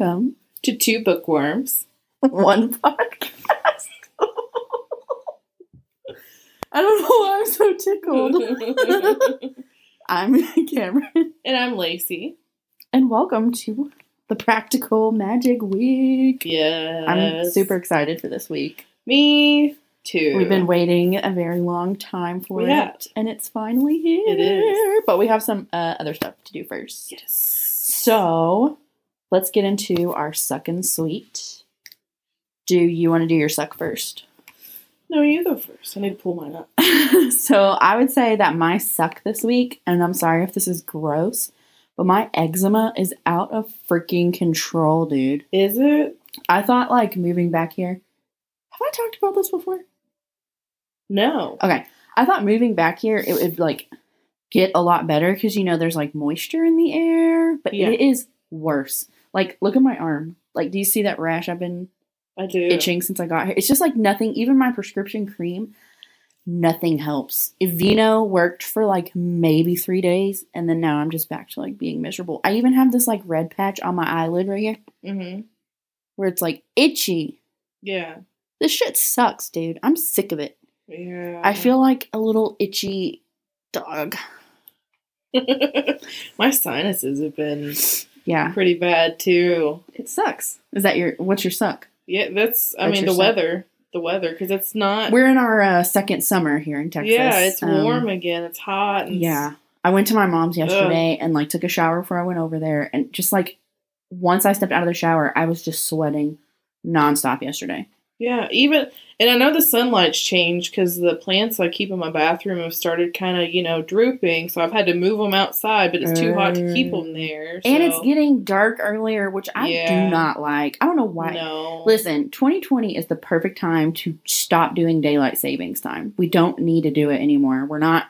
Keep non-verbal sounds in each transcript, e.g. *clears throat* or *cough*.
Welcome to two bookworms. *laughs* one podcast. *laughs* I don't know why I'm so tickled. *laughs* I'm Cameron, and I'm Lacey. and welcome to the Practical Magic Week. Yes. I'm super excited for this week. Me too. We've been waiting a very long time for have. it, and it's finally here. It is. But we have some uh, other stuff to do first. Yes. So let's get into our suck and sweet. Do you want to do your suck first? No, you go first. I need to pull mine up. *laughs* so I would say that my suck this week, and I'm sorry if this is gross, but my eczema is out of freaking control, dude. Is it? I thought like moving back here. Have I talked about this before? No. Okay. I thought moving back here it would like get a lot better because you know there's like moisture in the air, but Yeah. it is worse. Like look at my arm. Like do you see that rash I've been I do. itching since I got here? It's just like nothing, even my prescription cream, nothing helps. Vino worked for like maybe three days, and then now I'm just back to like being miserable. I even have this like red patch on my eyelid right here Mm-hmm. where it's like itchy. Yeah. This shit sucks, dude. I'm sick of it. Yeah. I feel like a little itchy dog. *laughs* my sinuses have been Yeah. pretty bad too. It sucks. Is that your what's your suck? Yeah, that's. I That's mean, the suck. weather. The weather, because it's not. We're in our uh, second summer here in Texas. yeah, it's Um, warm again. It's hot. And Yeah. I went to my mom's yesterday and like took a shower before I went over there and just like once I stepped out of the shower, I was just sweating nonstop yesterday. Yeah, even and I know the sunlight's changed because the plants I keep in my bathroom have started kind of you know drooping, so I've had to move them outside. But it's too hot to keep them mm. there. And it's getting dark earlier, which I Yeah. do not like. I don't know why. no. Listen, 2020 is the perfect time to stop doing daylight savings time. We don't need to do it anymore. We're not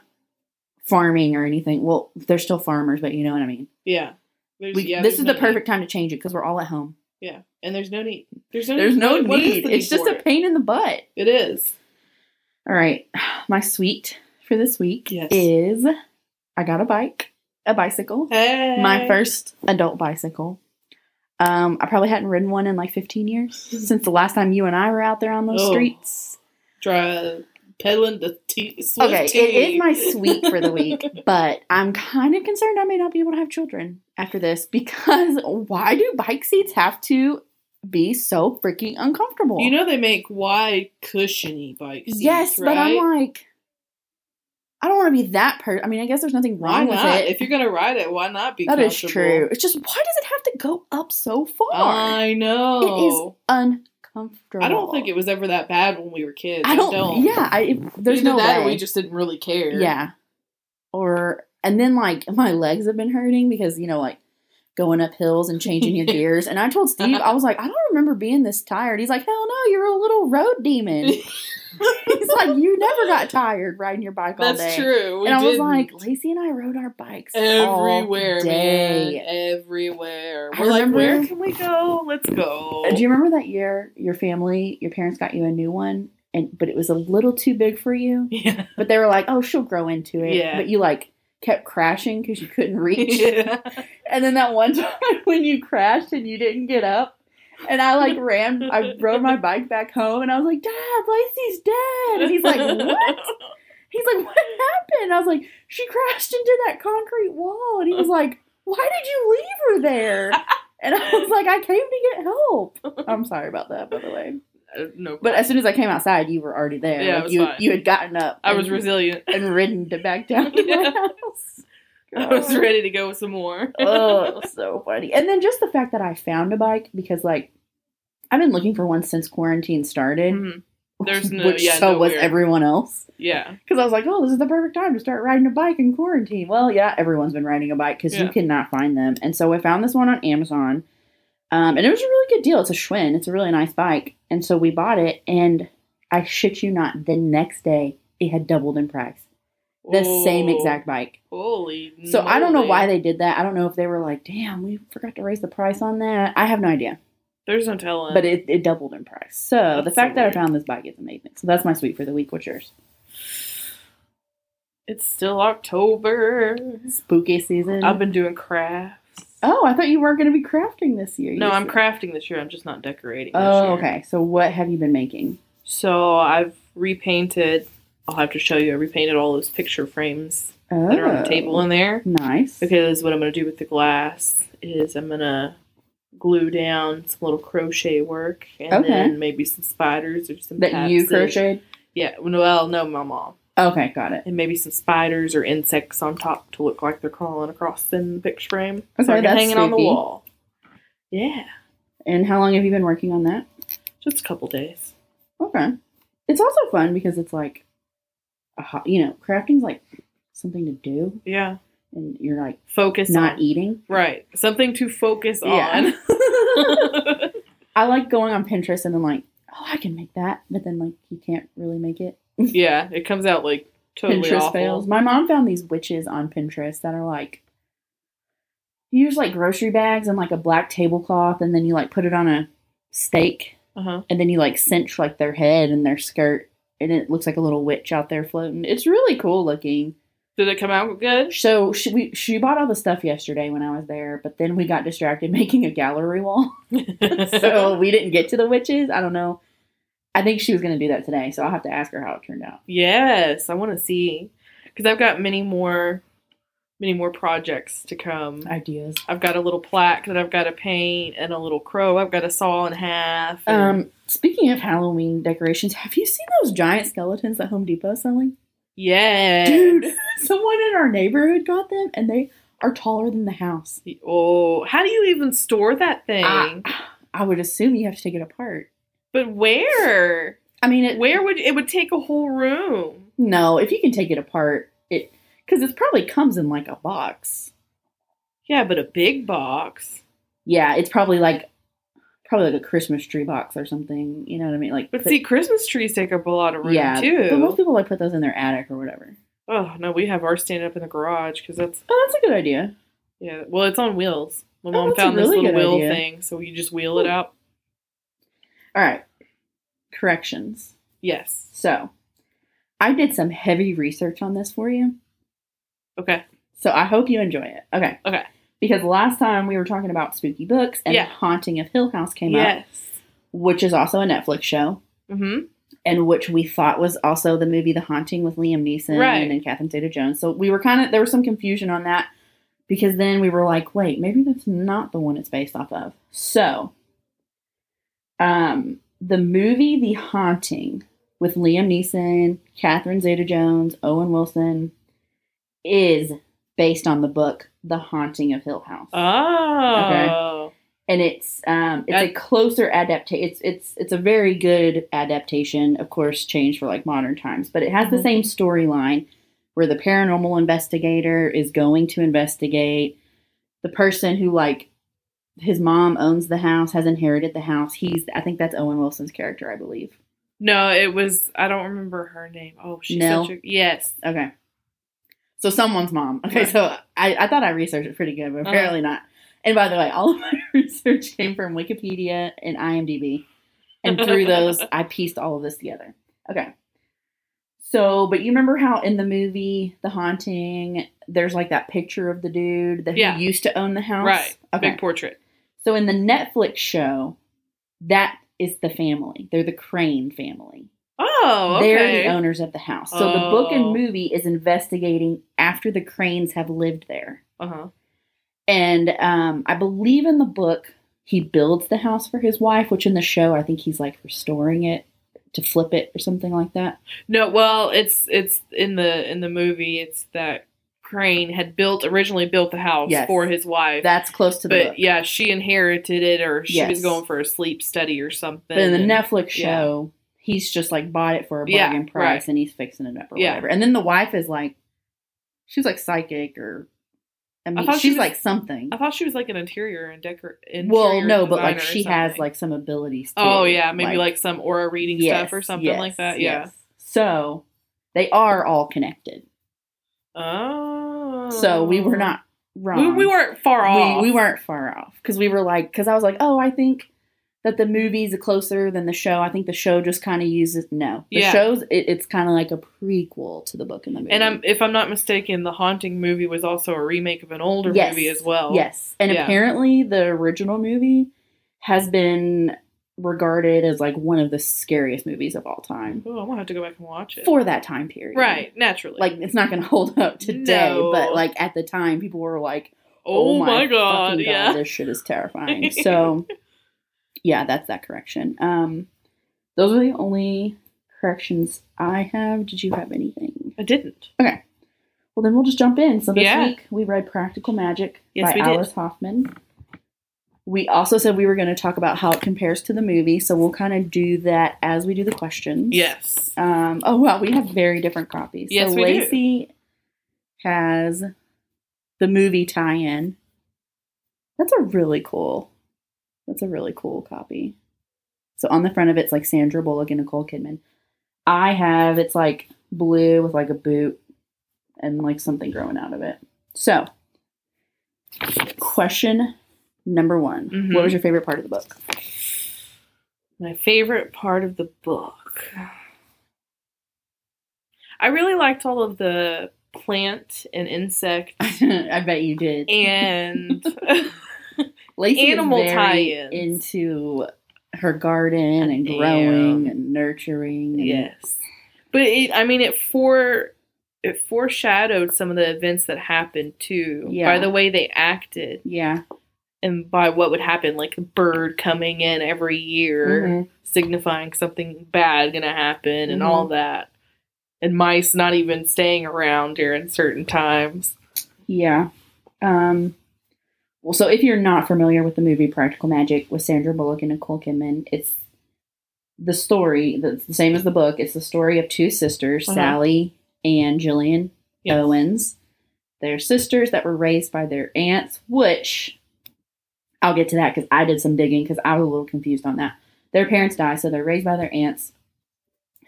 farming or anything. Well, they're still farmers, but you know what I mean. Yeah, We, yeah, this is the perfect time to change it because we're all at home. Need. Yeah, and there's no need. There's no. There's no what- what is need. the It's just a it? pain in the butt. It is. All right, *sighs* my sweet for this week Yes. is I got a bike, a bicycle, Hey. my first adult bicycle. Um, I probably hadn't ridden one in like 15 years *laughs* since the last time you and I were out there on those Oh. streets. Try pedaling the tea. Okay, tea. it is my sweet for the week, *laughs* but I'm kind of concerned I may not be able to have children after this because why do bike seats have to be so freaking uncomfortable? You know they make wide cushiony bike seats, yes, right? but I'm like, I don't want to be that person. I mean, I guess there's nothing wrong with it. If you're gonna ride it, why not be? that is true. It's just why does it have to go up so far? I know. It is I don't think it was ever that bad when we were kids. I don't. Yeah, I, there's Either no that, way. we just didn't really care. Yeah. Or and then like *laughs* my legs have been hurting because you know like going up hills and changing your *laughs* gears. And I told Steve I was like I don't remember being this tired. He's like hell no, you're a little road demon. *laughs* *laughs* He's like you never got tired riding your bike all that's day. That's true. And I was didn't. like Lacey and I rode our bikes everywhere, day. man, everywhere. We're like, remember- where can we go? Let's go. Uh, Do you remember that year your family, your parents got you a new one, and but it was a little too big for you? *laughs* Yeah. But they were like, "Oh, she'll grow into it." Yeah. But you like kept crashing because you couldn't *laughs* reach. yeah. And then that one time when you crashed and you didn't get up, and I like *laughs* ran, I rode my bike back home, and I was like, "Dad, Lacey's dead." And he's like, *laughs* "What?" He's like, "What happened?" I was like, "She crashed into that concrete wall," and he was like, "Why did you leave her there?" And I was like, "I came to get help." I'm sorry about that, by the way. Uh, no, But as soon as I came outside, you were already there. Yeah, Like, was you fine. you had gotten up. I was resilient. and ridden to back *laughs* down to my house. I was ready to go with some more. oh, *laughs* so funny. And then just the fact that I found a bike because like I've been looking for one since quarantine started. Mhm. There's *laughs* no- which yeah, so no was weird. everyone else. Yeah. Because I was like, oh, this is the perfect time to start riding a bike in quarantine. Well, yeah, everyone's been riding a bike because you cannot find them. And so I found this one on Amazon. Um, and it was a really good deal. It's a Schwinn. It's a really nice bike. And so we bought it. And I shit you not, the next day it had doubled in price. The same exact bike. Holy. So I don't know why they did that. I don't know if they were like, damn, we forgot to raise the price on that. I have no idea. There's no telling. But it, it doubled in price. So the fact so that I found this bike is amazing. So that's my sweet for the week. What's yours? it's still October. Spooky season. I've been doing crafts. Oh, I thought you weren't going to be crafting this year. No, I'm crafting this year. I'm just not decorating. This Oh, year. okay. So what have you been making? So I've repainted. I'll have to show you. I repainted all those picture frames Oh, that are on the table oh, in there Nice. because what I'm going to do with the glass is I'm going to glue down some little crochet work and Okay. then maybe some spiders or some That you crocheted? Yeah. Well, no, my mom. Okay, got it. and maybe some spiders or insects on top to look like they're crawling across in the picture frame. Okay, so I can that's hang it on the wall. Yeah, And how long have you been working on that? just a couple days. Okay. It's also fun because it's like, a you know, crafting's like something to do, Yeah, and you're like focus not on eating. right something to focus Yeah. on. *laughs* *laughs* I like going on Pinterest and then like, oh, I can make that, but then like you can't really make it. *laughs* yeah, it comes out like totally Pinterest awful. fails. My mom found these witches on Pinterest that are like, you use like grocery bags and like a black tablecloth, and then you like put it on a stake, Uh-huh. and then you like cinch like their head and their skirt, and it looks like a little witch out there floating. It's really cool looking. Did it come out good? So she we she bought all the stuff yesterday when I was there, but then we got distracted *laughs* making a gallery wall, *laughs* so *laughs* we didn't get to the witches. I don't know. I think she was going to do that today, so I'll have to ask her how it turned out. yes, I want to see because I've got many more, many more projects to come. Ideas. I've got a little plaque that I've got to paint and a little crow I've got to saw in half. and- Um, speaking of Halloween decorations, have you seen those giant skeletons that Home Depot is selling? yeah, Dude, *laughs* someone in our neighborhood got them, and they are taller than the house. Oh, how do you even store that thing? I, I would assume you have to take it apart. but where? I mean, it, Where would it would take a whole room? No, if you can take it apart, it because it probably comes in like a box. Yeah, but a big box. Yeah, it's probably like probably like a Christmas tree box or something. You know what I mean? Like, But put- see, Christmas trees take up a lot of room yeah, too. but most people like put those in their attic or whatever. oh no, we have ours standing up in the garage because that's Oh, that's a good idea. yeah. Well, it's on wheels. My Oh, mom found this little wheel idea. thing, so you just wheel it out. All right, corrections. Yes. So, I did some heavy research on this for you. Okay. So I hope you enjoy it. Okay. Okay. Because last time we were talking about spooky books and Yeah. The Haunting of Hill House came up, yes. which is also a Netflix show, Mm-hmm. and which we thought was also the movie The Haunting with Liam Neeson Right. and Catherine Zeta-Jones. So we were kind of there was some confusion on that because then we were like, wait, maybe that's not the one it's based off of. So, um, the movie The Haunting with Liam Neeson, Catherine Zeta-Jones, Owen Wilson is based on the book The Haunting of Hill House. Oh. and it's um it's a closer adaptation. It's it's it's a very good adaptation, of course, changed for like modern times, but it has the Mhm. same storyline where the paranormal investigator is going to investigate the person who like his mom owns the house, has inherited the house. He's I think that's Owen Wilson's character, I believe. No, it was. I don't remember her name. Oh, she's Nell? such a yes. Okay. So someone's mom. Okay, Right. so I, I thought I researched it pretty good, but Uh-huh. apparently not. And by the way, all of my *laughs* research came from Wikipedia and IMDb. And through *laughs* those, I pieced all of this together. Okay. So, but you remember how in the movie The Haunting, there's like that picture of the dude that Yeah. used to own the house? Right. Okay. Big portrait. So in the Netflix show, that is the family. They're the Crane family. Oh, okay. They're the owners of the house. So the book and Oh. movie is investigating after the Cranes have lived there. Uh huh. And um, I believe in the book, he builds the house for his wife, which in the show, I think he's like restoring it to flip it or something like that. No, well, it's it's in the in the movie. It's that Crane had built originally built the house Yes. for his wife, That's close to the but book. yeah, she inherited it, or she was going for a sleep study or something. But in the and- Netflix yeah. He's just like bought it for a Yeah, bargain price right. and he's fixing it up or Yeah. whatever. And then the wife is like, she's like psychic or, I mean, she she's was- like something. I thought she was like an interior and decor. Well, no, but like she has like some abilities. Too. Oh yeah, maybe like, some aura reading yes, stuff or something yes, like that. Yeah. yes. So they are all connected. Oh. So we were oh. not We, wrong. we weren't far off. We, we weren't far off because we were like, because I was like, oh, I think that the movie's are closer than the show. I think the show just kind of uses no. The Yeah. show's it, it's kind of like a prequel to the book and the movie. And I'm, if I'm not mistaken, the Haunting movie was also a remake of an older Yes. movie as well. Yes. And Yeah. apparently the original movie has been regarded as like one of the scariest movies of all time Oh, I'm gonna have to go back and watch it. for that time period. right, naturally. Like it's not going *laughs* to hold up today, No. but like at the time people were like, oh, oh my god, fucking yeah. this shit is *laughs* terrifying." so yeah, that's that correction. Um those are the only corrections I have. Did you have anything? I didn't. Okay. Well, then we'll just jump in. So this Yeah. week we read Practical Magic Yes, by we did. Alice Hoffman. We also said we were going to talk about how it compares to the movie, so we'll kind of do that as we do the questions. Yes. Um, oh wow, we have very different copies. Yes, so we do. Lacey has the movie tie-in. That's a really cool. That's a really cool copy. So on the front of it's like Sandra Bullock and Nicole Kidman. I have it's like blue with like a boot and like something growing out of it. So, question number one: Mhm. What was your favorite part of the book? My favorite part of the book. I really liked all of the plant and insect *laughs* I bet you did. and *laughs* Lacey Animal tie-ins. into her garden and growing and nurturing. And, yes. But it I mean it for it foreshadowed some of the events that happened too Yeah. by the way they acted yeah, and by what would happen like a bird coming in every year Mhm. signifying something bad gonna happen and Mhm. all that and mice not even staying around during certain times yeah. Um, well, so if you're not familiar with the movie Practical Magic with Sandra Bullock and Nicole Kidman, it's the story that's the same as the book. It's the story of two sisters, Uh-huh. Sally and Jillian Yes. Owens. They're sisters that were raised by their aunts, which I'll get to that because I did some digging because I was a little confused on that. Their parents die, so they're raised by their aunts.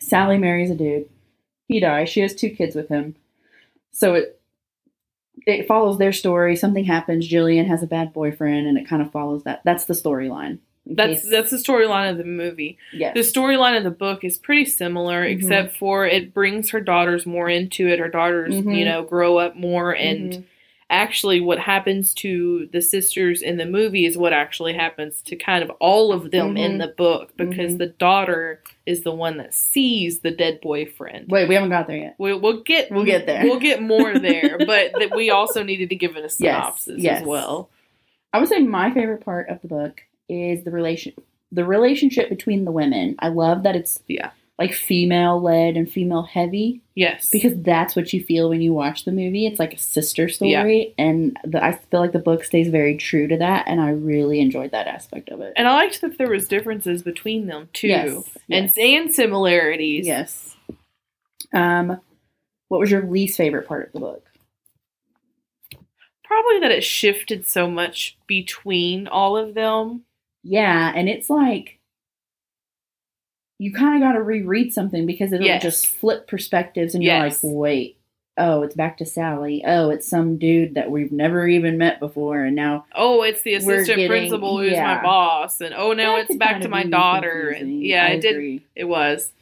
Sally marries a dude. He dies. She has two kids with him. So it it follows their story. Something happens. Jillian has a bad boyfriend, and it kind of follows that. That's the storyline. That's case- that's the storyline of the movie yes. the storyline of the book is pretty similar Mhm. except for it brings her daughters more into it her daughters Mhm. you know grow up more and Mhm. Actually what happens to the sisters in the movie is what actually happens to kind of all of them in Mhm. the book because Mhm. the daughter is the one that sees the dead boyfriend Wait, we haven't got there yet. we, we'll get We'll get there. we'll get more *laughs* there but that we also needed to give it a synopsis yes. as well I would say my favorite part of the book is the relation the relationship between the women. I love that it's Yeah. Like female led and female heavy yes because that's what you feel when you watch the movie. It's like a sister story, and the, I feel like the book stays very true to that, and I really enjoyed that aspect of it. and i liked that there was differences between them too Yes, and and similarities yes. Um, what was your least favorite part of the book? Probably that it shifted so much between all of them. Yeah, and it's like you kind of got to reread something because it'll Yes. just flip perspectives, and Yes. you're like, wait, oh, it's back to Sally. Oh, it's some dude that we've never even met before, and now Oh, it's the assistant getting- principal who's yeah. my boss, and oh, now That it's back to my daughter, and yeah, I it did. It was.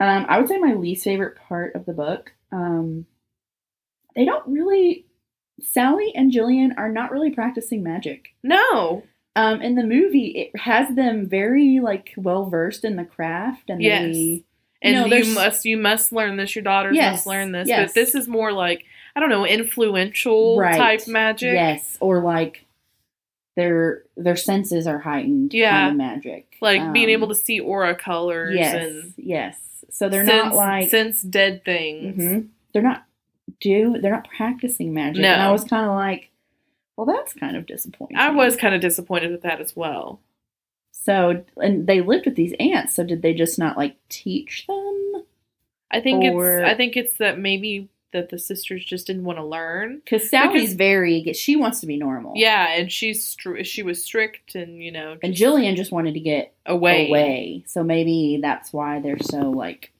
Um, I would say my least favorite part of the book. Um, they don't really. Sally and Jillian are not really practicing magic. No, Um, in the movie, it has them very like well versed in the craft, and Yes. they and you must you must learn this. Your daughters Yes, must learn this. yes. But this is more like I don't know, influential Right. type magic. Yes, or like their their senses are heightened. Yeah. kind of magic, like being Um, able to see aura colors Yes, and yes. So they're sense, not like sense dead things. Mhm. they're not do they're not practicing magic. No. and I was kind of like, well, that's kind of disappointing. I was kind of disappointed with that as well. so, and they lived with these aunts. So did they just not like teach them? I think Or- it's I think it's that maybe that the sisters just didn't want to learn. Because Sally's very she wants to be normal. Yeah, and she's str- she was strict and you know and Jillian just wanted to get away. away. So maybe that's why they're so like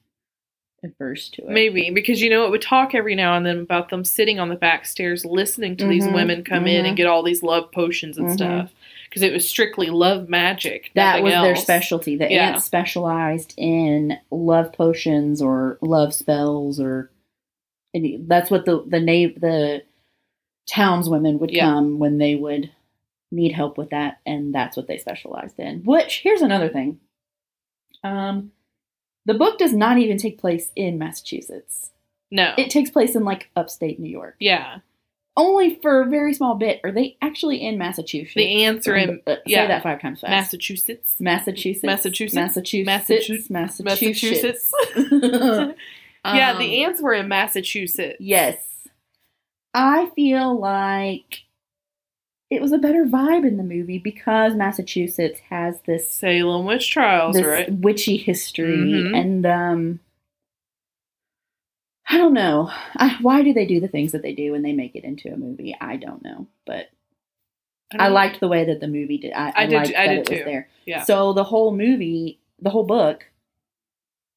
adverse to it. Maybe because you know it would talk every now and then about them sitting on the back stairs listening to these Mhm, women come in mhm. and get all these love potions and Mhm. stuff because it was strictly love magic. That was their specialty. The Yeah. aunts specialized in love potions or love spells or any, that's what the the na- the townswomen would Yeah. come when they would need help with that and that's what they specialized in. Which here's another thing. Um the book does not even take place in Massachusetts. No. It takes place in like upstate New York. yeah. Only for a very small bit. Are they actually in Massachusetts? The aunts are in Uh, yeah. Say that five times fast. Massachusetts. Massachusetts. Massachusetts. Massachusetts. Massachusetts. Massachusetts. Massachusetts. *laughs* yeah, Um, the aunts were in Massachusetts. Yes. I feel like it was a better vibe in the movie because Massachusetts has this Salem witch trials, this right? witchy history Mhm. and um I don't know. I, why do they do the things that they do when they make it into a movie? I don't know, but I, don't know. liked the way that the movie did. I, I, I did- liked I that did it was too. there. Yeah. So the whole movie, the whole book,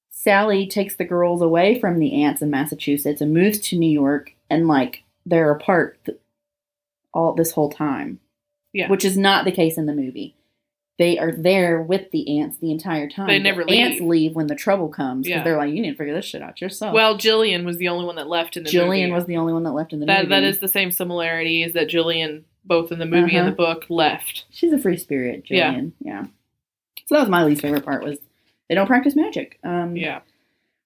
Sally takes the girls away from the aunts in Massachusetts and moves to New York, and like they're apart th- all this whole time. Yeah. Which is not the case in the movie. They are there with the aunts the entire time. They The never Aunts leave. leave when the trouble comes because Yeah. they're like, "You need to figure this shit out yourself." Well, Jillian was the only one that left in the movie. Jillian movie. was the only one that left in the that movie. that is the same similarity is that Jillian, both in the movie and Uh-huh. the book, left. She's a free spirit, Yeah. Jillian. Yeah. So that was my least favorite part was they don't practice magic. Um, Yeah.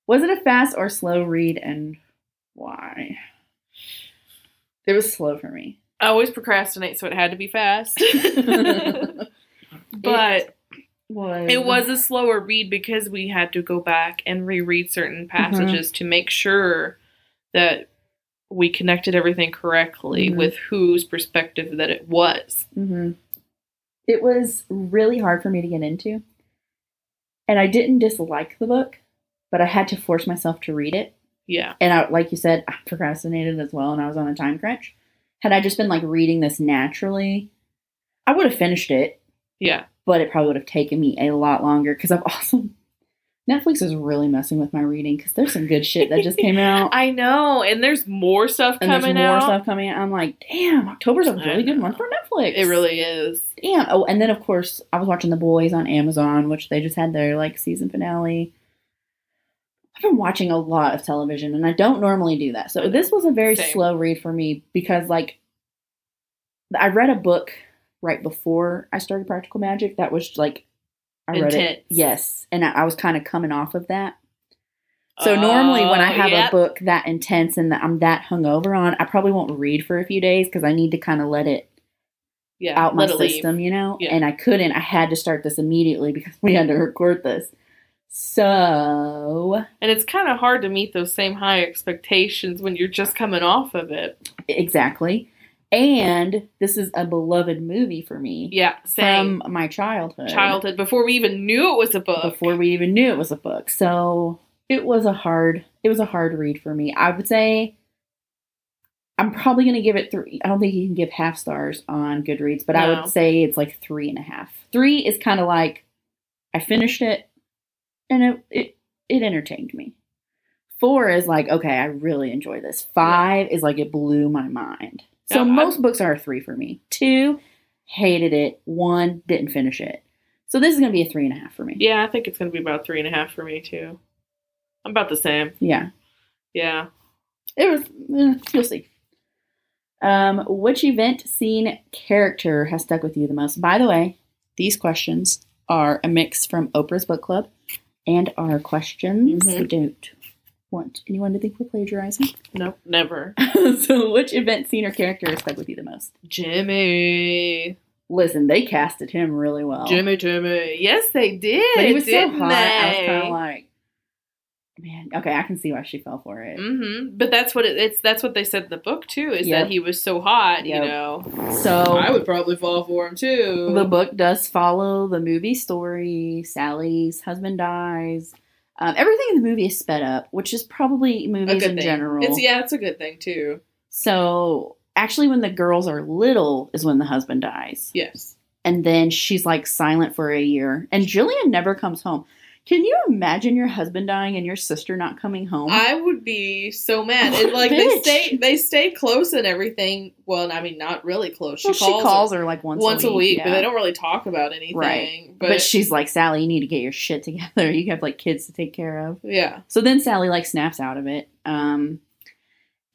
Was it a fast or slow read and why? It was slow for me. I always procrastinate, so it had to be fast. *laughs* but Was it was a slower read because we had to go back and reread certain passages to make sure that we connected everything correctly Mhm. with whose perspective that it was. hmm It was really hard for me to get into, and I didn't dislike the book, but I had to force myself to read it. Yeah. And I, like you said, I procrastinated as well, and I was on a time crunch. Had I just been like reading this naturally, I would have finished it, Yeah. but it probably would have taken me a lot longer because I've *laughs* also Netflix is really messing with my reading because there's some good shit that just came *laughs* out. I know, and there's more stuff and there's coming more out. stuff coming out. I'm like, damn, October's a really good month for Netflix. It really is. damn. Oh, and then of course I was watching The Boys on Amazon, which they just had their like season finale. I've been watching a lot of television, and I don't normally do that. So this was a very Same. slow read for me because like I read a book right before I started Practical Magic that was like I read Intense. it. Yes, and I, I was kind of coming off of that. So normally when I Oh, have yep. a book that intense and that I'm that hungover on, I probably won't read for a few days because I need to kind of let it yeah, out my it leave. system, you know? Yeah. And I couldn't. I had to start this immediately because *laughs* we had to record this. So, And it's kind of hard to meet those same high expectations when you're just coming off of it. exactly. And this is a beloved movie for me Yeah, same. from my childhood. Childhood, before we even knew it was a book. Before we even knew it was a book. So, it was a hard it was a hard read for me. I would say I'm probably going to give it three. I don't think you can give half stars on Goodreads, but I would say it's like three and a half. Three is kind of like I finished it and it, it it entertained me. Four is like okay, I really enjoy this. Five is like it blew my mind. So I'm- most books are a three for me. Two, hated it. One, didn't finish it. So this is going to be a three and a half for me. Yeah, I think it's going to be about three and a half for me, too. I'm about the same. Yeah. Yeah. It was. eh, you'll see. Um, which event, scene, character has stuck with you the most? By the way, these questions are a mix from Oprah's book club and our questions. Mhm. We don't want anyone to think we're plagiarizing. Nope, never. *laughs* so, which event, scene, or character stuck with you the most? Jimmy. Listen, they casted him really well. Jimmy, Jimmy. Yes, they did. but he was so hot. I was kind of like, man, okay, I can see why she fell for it. hmm But that's what it, it's. That's what they said in the book too. Is Yep. that he was so hot. Yep. You know. So I would probably fall for him too. The book does follow the movie story. Sally's husband dies. Um, everything in the movie is sped up, which is probably a movies good in thing. general. It's yeah, it's a good thing too. So actually, when the girls are little, is when the husband dies, Yes. and then she's like silent for a year, and Jillian never comes home. Can you imagine your husband dying and your sister not coming home? I would be so mad. And like a they stay they stay close and everything. Well, I mean not really close. She Well, calls, she calls her, like once, once a week, yeah. but they don't really talk about anything. Right. But, But, she's like, Sally, you need to get your shit together. *laughs* You have like kids to take care of. yeah. So then Sally like snaps out of it, um,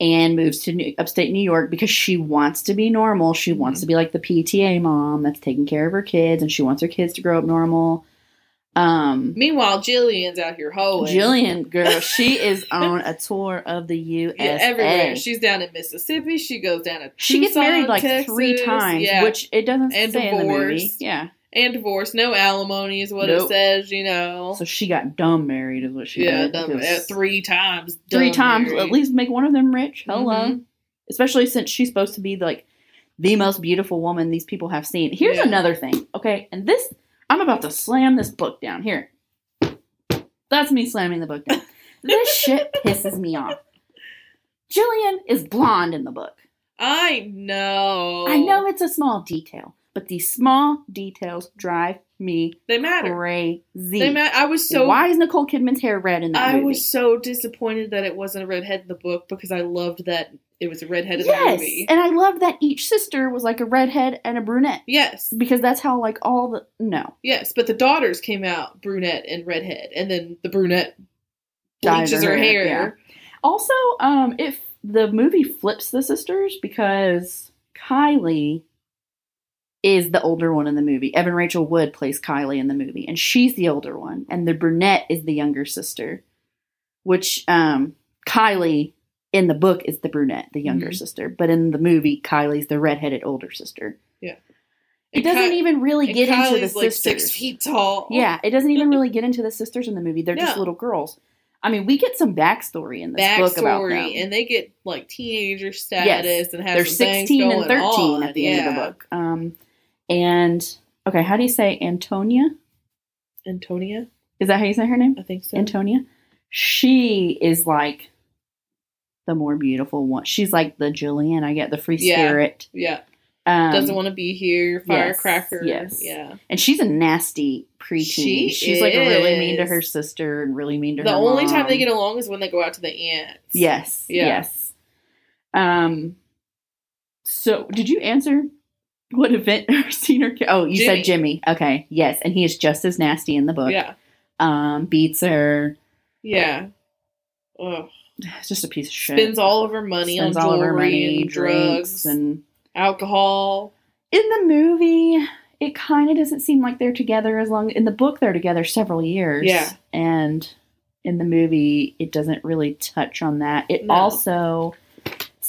and moves to New- upstate New York because she wants to be normal. She wants Mhm. to be like the PTA mom that's taking care of her kids, and she wants her kids to grow up normal. Um, Meanwhile, Jillian's out here hoeing. Jillian, *laughs* girl, she is on a tour of the USA. Yeah, everywhere. She's down in Mississippi. She goes down to she gets married like Texas. three times, Yeah. which it doesn't And say in the movie. Yeah, and divorce, No alimony is what Nope. it says. You know. so she got dumb married, is what she yeah, because uh, three times. three times married. at least make one of them rich. Hello. Mhm. Especially since she's supposed to be like the most beautiful woman these people have seen. Here's Yeah. another thing, okay? And this I'm about to slam this book down. Here. That's me slamming the book down. this *laughs* shit pisses me off. Jillian is blonde in the book. I know. I know it's a small detail, but these small details drive me they matter. crazy. They matter. I was so Why is Nicole Kidman's hair red in that I movie? was so disappointed that it wasn't a redhead in the book because I loved that it was a redhead in the movie. and I loved that each sister was like a redhead and a brunette yes, because that's how like all the no yes, but the daughters came out brunette and redhead, and then the brunette bleaches her her hair, hair. yeah. Also, um, if the movie flips the sisters because Kylie is the older one in the movie. Evan Rachel Wood plays Kylie in the movie, and she's the older one, and the brunette is the younger sister. Which um, Kylie in the book is the brunette, the younger Mhm. sister, but in the movie, Kylie's the redheaded older sister. Yeah. It And doesn't Ky- even really get into the Kylie's like sisters. six feet tall. Yeah, it doesn't even *laughs* really get into the sisters in the movie. They're just little girls. I mean, we get some backstory in this book about them. and they get like teenager status and have They're 16 and 13 on. at the end of the book. Um, and okay, how do you say Antonia? Antonia, Is that how you say her name? I think so. Antonia. She is like the more beautiful one. She's like the Jillian. I get the free Yeah. spirit. yeah, Um, doesn't want to be here. Firecracker. yes. Yeah. and she's a nasty preteen. She she's like really mean to her sister and really mean to The her. only time they get along is when they go out to the aunts. Yes. Yeah. Yes. Um. So, did you answer what event or scene or? Oh, you Jimmy. said Jimmy. Okay. Yes, and he is just as nasty in the book. Yeah. Um, beats her. Yeah. Ugh. *sighs* It's just a piece of shit. Spends all of her money Spends on all of jewelry her money, and drugs and alcohol. in the movie, it kind of doesn't seem like they're together as long. In the book, they're together several years. Yeah. and in the movie, it doesn't really touch on that. It No. also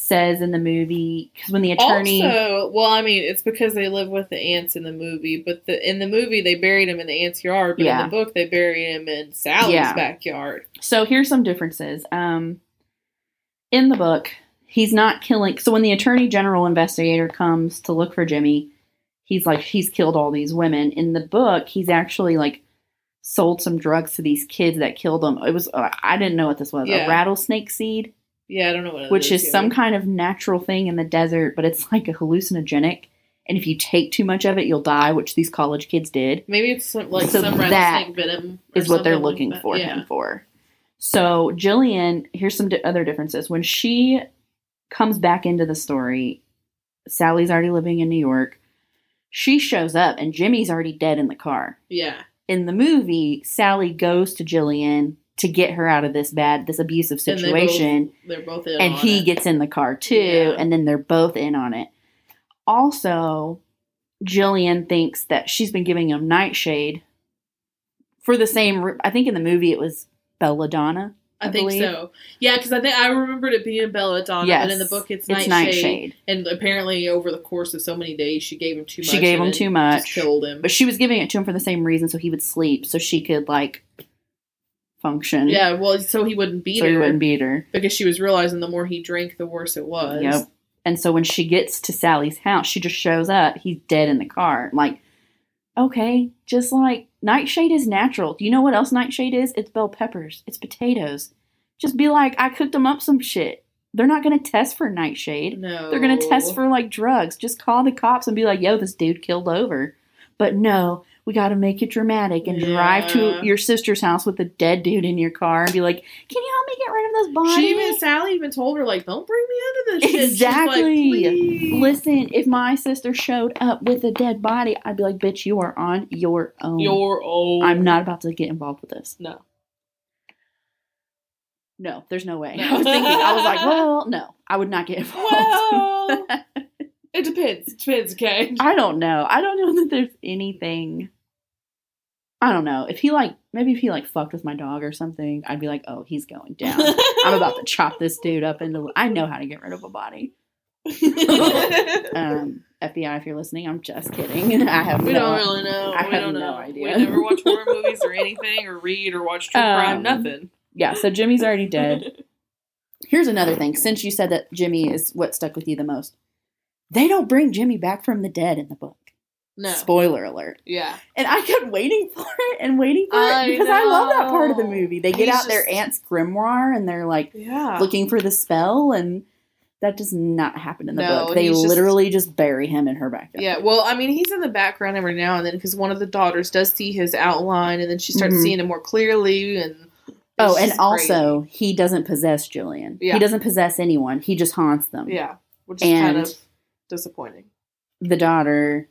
says in the movie because when the attorney. Also, well, I mean, it's because they live with the aunts in the movie, but the in the movie they buried him in the aunts' yard, but Yeah. in the book they bury him in Sally's Yeah. backyard. So here's some differences. Um, in the book, he's not killing. So when the attorney general investigator comes to look for Jimmy, he's like he's killed all these women. In the book, he's actually like sold some drugs to these kids that killed them. It was uh, I didn't know what this was Yeah. a rattlesnake seed, Yeah, I don't know what it which is yeah. some kind of natural thing in the desert, but it's like a hallucinogenic. And if you take too much of it, you'll die, which these college kids did. Maybe it's some, like So some rattlesnake venom. is what they're something like looking for yeah. him for. So Jillian, here's some di- other differences. When she comes back into the story, Sally's already living in New York. She shows up and Jimmy's already dead in the car. Yeah, In the movie, Sally goes to Jillian to get her out of this bad, this abusive And they both situation, they're both in. and he it. gets in the car too, Yeah. and then they're both in on it. Also, Jillian thinks that she's been giving him nightshade for the same. I think in the movie it was Belladonna. I, I think believe. so. Yeah, because I think I remembered it being Belladonna, Yes, but in the book it's, It's Nightshade. nightshade, And apparently, over the course of so many days, she gave him too much. She gave him too much, killed him. but she was giving it to him for the same reason, so he would sleep, so she could like function. yeah, well, so he wouldn't beat so her he wouldn't beat her. because she was realizing the more he drank, the worse it was. Yep. And so when she gets to Sally's house, she just shows up. He's dead in the car. Like, okay, just like nightshade is natural. Do you know what else nightshade is? It's bell peppers. It's potatoes. Just be like, I cooked them up some shit. They're not going to test for nightshade. No, They're going to test for like drugs. Just call the cops and be like, yo, this dude killed over. But no, We got to make it dramatic and drive to your sister's house with a dead dude in your car and be like, "Can you help me get rid of this body?" She even Sally even told her like, "Don't bring me into this shit." Exactly. Like, Listen, if my sister showed up with a dead body, I'd be like, "Bitch, you are on your own. Your old. I'm not about to get involved with this." No. No, there's no way. I was thinking, I was like, *laughs* well, no, I would not get involved. Well, *laughs* it depends. It depends. Okay. I don't know. I don't know *laughs* that there's anything. I don't know. If he like, maybe if he like fucked with my dog or something, I'd be like, oh, he's going down. I'm about to chop this dude up into. I know how to get rid of a body. *laughs* Um, FBI, if you're listening, I'm just kidding. *laughs* I have we no, don't really know. I we have don't no idea. We never watch horror *laughs* movies or anything, or read or watch true crime. Um, Nothing. Yeah, so Jimmy's already dead. Here's another thing. Since you said that Jimmy is what stuck with you the most, they don't bring Jimmy back from the dead in the book. No. Spoiler alert. yeah. And I kept waiting for it and waiting for I it because I love that part of the movie. They get He's out their aunt's grimoire and they're like Yeah. looking for the spell, and that does not happen in the No, book. They he's just- literally just bury him in her backyard. Yeah, well, I mean, he's in the background every now and then because one of the daughters does see his outline, and then she starts Mhm. seeing him more clearly. And Oh, and just also he doesn't possess Jillian. Yeah. He doesn't possess anyone. He just haunts them. yeah, which is kind of disappointing. The daughter,